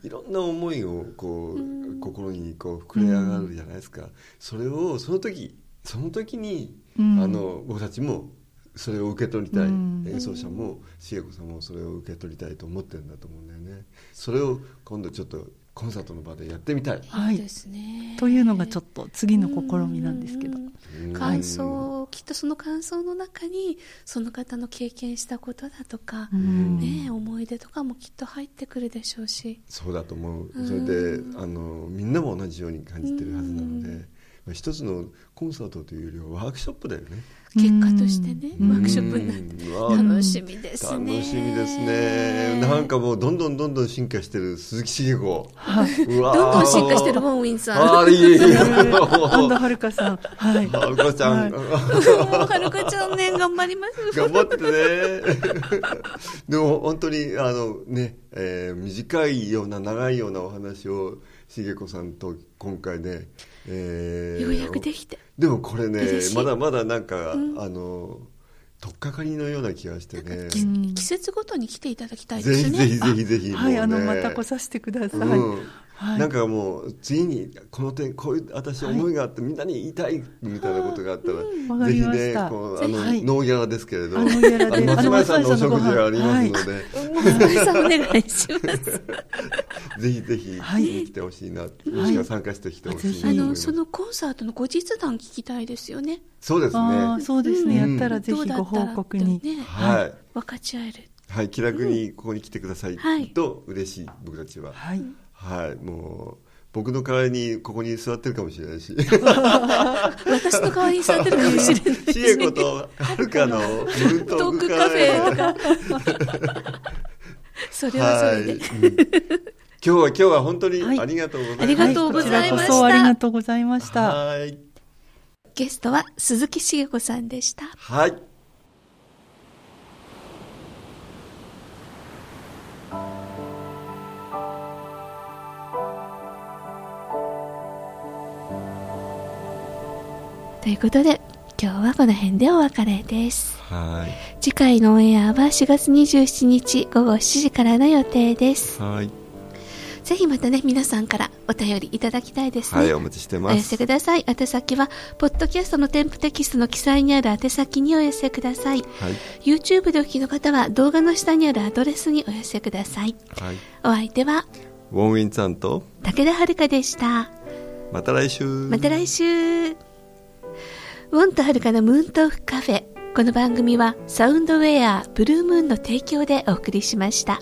Speaker 1: いろんな思いをこう、
Speaker 2: うん
Speaker 1: 心にこう膨れ上がるじゃないですか、それをその時その時に、
Speaker 4: うん。
Speaker 1: あの僕たちもそれを受け取りたい、
Speaker 4: うん。
Speaker 1: 演奏者も茂子さんもそれを受け取りたいと思ってるんだと思うんだよね。それを今度ちょっとコンサートの場でやってみたい、
Speaker 4: はい。
Speaker 2: ですね。
Speaker 4: というのがちょっと次の試みなんですけど。
Speaker 2: 感想、きっとその感想の中にその方の経験したことだとか、
Speaker 4: うん。
Speaker 2: ね、思い出とかもきっと入ってくるでしょうし。
Speaker 1: そうだと思う。
Speaker 2: うん。
Speaker 1: それであのみんなも同じように感じてるはずなので、まあ、一つのコンサートというよりはワークショップだよね。
Speaker 2: 結果としてね、
Speaker 4: うん。
Speaker 2: ワークショップにな楽しみです
Speaker 1: 楽
Speaker 2: ね
Speaker 1: しみですね。なんかもうどんどんどんどん進化してる鈴木茂子。
Speaker 4: はい、
Speaker 1: うわ
Speaker 2: どんどん進化してるウォンウィンさん。
Speaker 1: ああいえいえ。
Speaker 4: 安藤はるかさん。はい。
Speaker 1: はるかちゃん、
Speaker 4: はい。
Speaker 2: もうはるかちゃんね頑張ります。
Speaker 1: 頑張ってね。でも本当にあのね、えー短いような長いようなお話を茂子さんと今回ね、えー
Speaker 2: ようやくできて。
Speaker 1: でもこれねまだまだなんか、
Speaker 2: うん。
Speaker 1: あの取っかかりのような気がしてね。
Speaker 2: 季節ごとに来ていただきたいですね。
Speaker 1: ぜひぜひぜひぜひ
Speaker 4: はい、あのまた来させてください、
Speaker 1: うん
Speaker 4: はい。
Speaker 1: なんかもう次にこの点こういう私思いがあって、みんなに言いたいみたいなことがあったら、
Speaker 4: わか
Speaker 1: ぜひねこうあの、
Speaker 4: はい。
Speaker 1: ノーギャラですけれど松前さんのお食事がありますの
Speaker 4: は
Speaker 1: で、
Speaker 2: もう松井さんお願い。します
Speaker 1: ぜひぜひ来てほしいな、もしくは参加してきてほしい
Speaker 2: あのそのコンサートの後日談聞きたいですよね。
Speaker 1: そうですね。
Speaker 4: そうですね、
Speaker 1: うん。
Speaker 4: やったらぜひご報告に、
Speaker 1: はい。
Speaker 2: 分かち合える。
Speaker 1: はい。気楽にここに来てください
Speaker 2: はい
Speaker 1: と嬉しい僕たちは。
Speaker 4: はい
Speaker 1: はいもう僕の代わりにここに座ってるかもしれないし。<laughs>
Speaker 2: 私の代わりに座ってるかもしれない。
Speaker 1: シエコとはるかのムーント
Speaker 2: ト
Speaker 1: ークカフ
Speaker 2: カフェ。
Speaker 1: ェ
Speaker 2: とかそれはそ
Speaker 1: はい、
Speaker 2: れで、
Speaker 1: うん。今日は今日は本当に
Speaker 4: はい。
Speaker 1: ありがとうございました、
Speaker 2: ありがとうございました。
Speaker 4: こちらこそありがとうございました。
Speaker 1: はい。
Speaker 2: ゲストは鈴木茂子さんでした。
Speaker 1: はい
Speaker 2: ということで今日はこの辺でお別れです。
Speaker 1: はい。
Speaker 2: 次回のオンエアは4月27日午後7時からの予定です。
Speaker 1: はい。
Speaker 2: ぜひまたね皆さんからお便りいただきたいですね、
Speaker 1: はいお待ちして
Speaker 2: お寄
Speaker 1: ます
Speaker 2: せください。宛先はポッドキャストの添付テキストの記載にある宛先にお寄せください。
Speaker 1: はい。
Speaker 2: YouTube でお聞きの方は動画の下にあるアドレスにお寄せください。
Speaker 1: はい。
Speaker 2: お相手は
Speaker 1: ウォンウィンさんと
Speaker 2: 武田遥でした。
Speaker 1: また来週。
Speaker 2: また来週ウォンとはるかのムーントークカフェこの番組はサウンドウェアブルームーンの提供でお送りしました。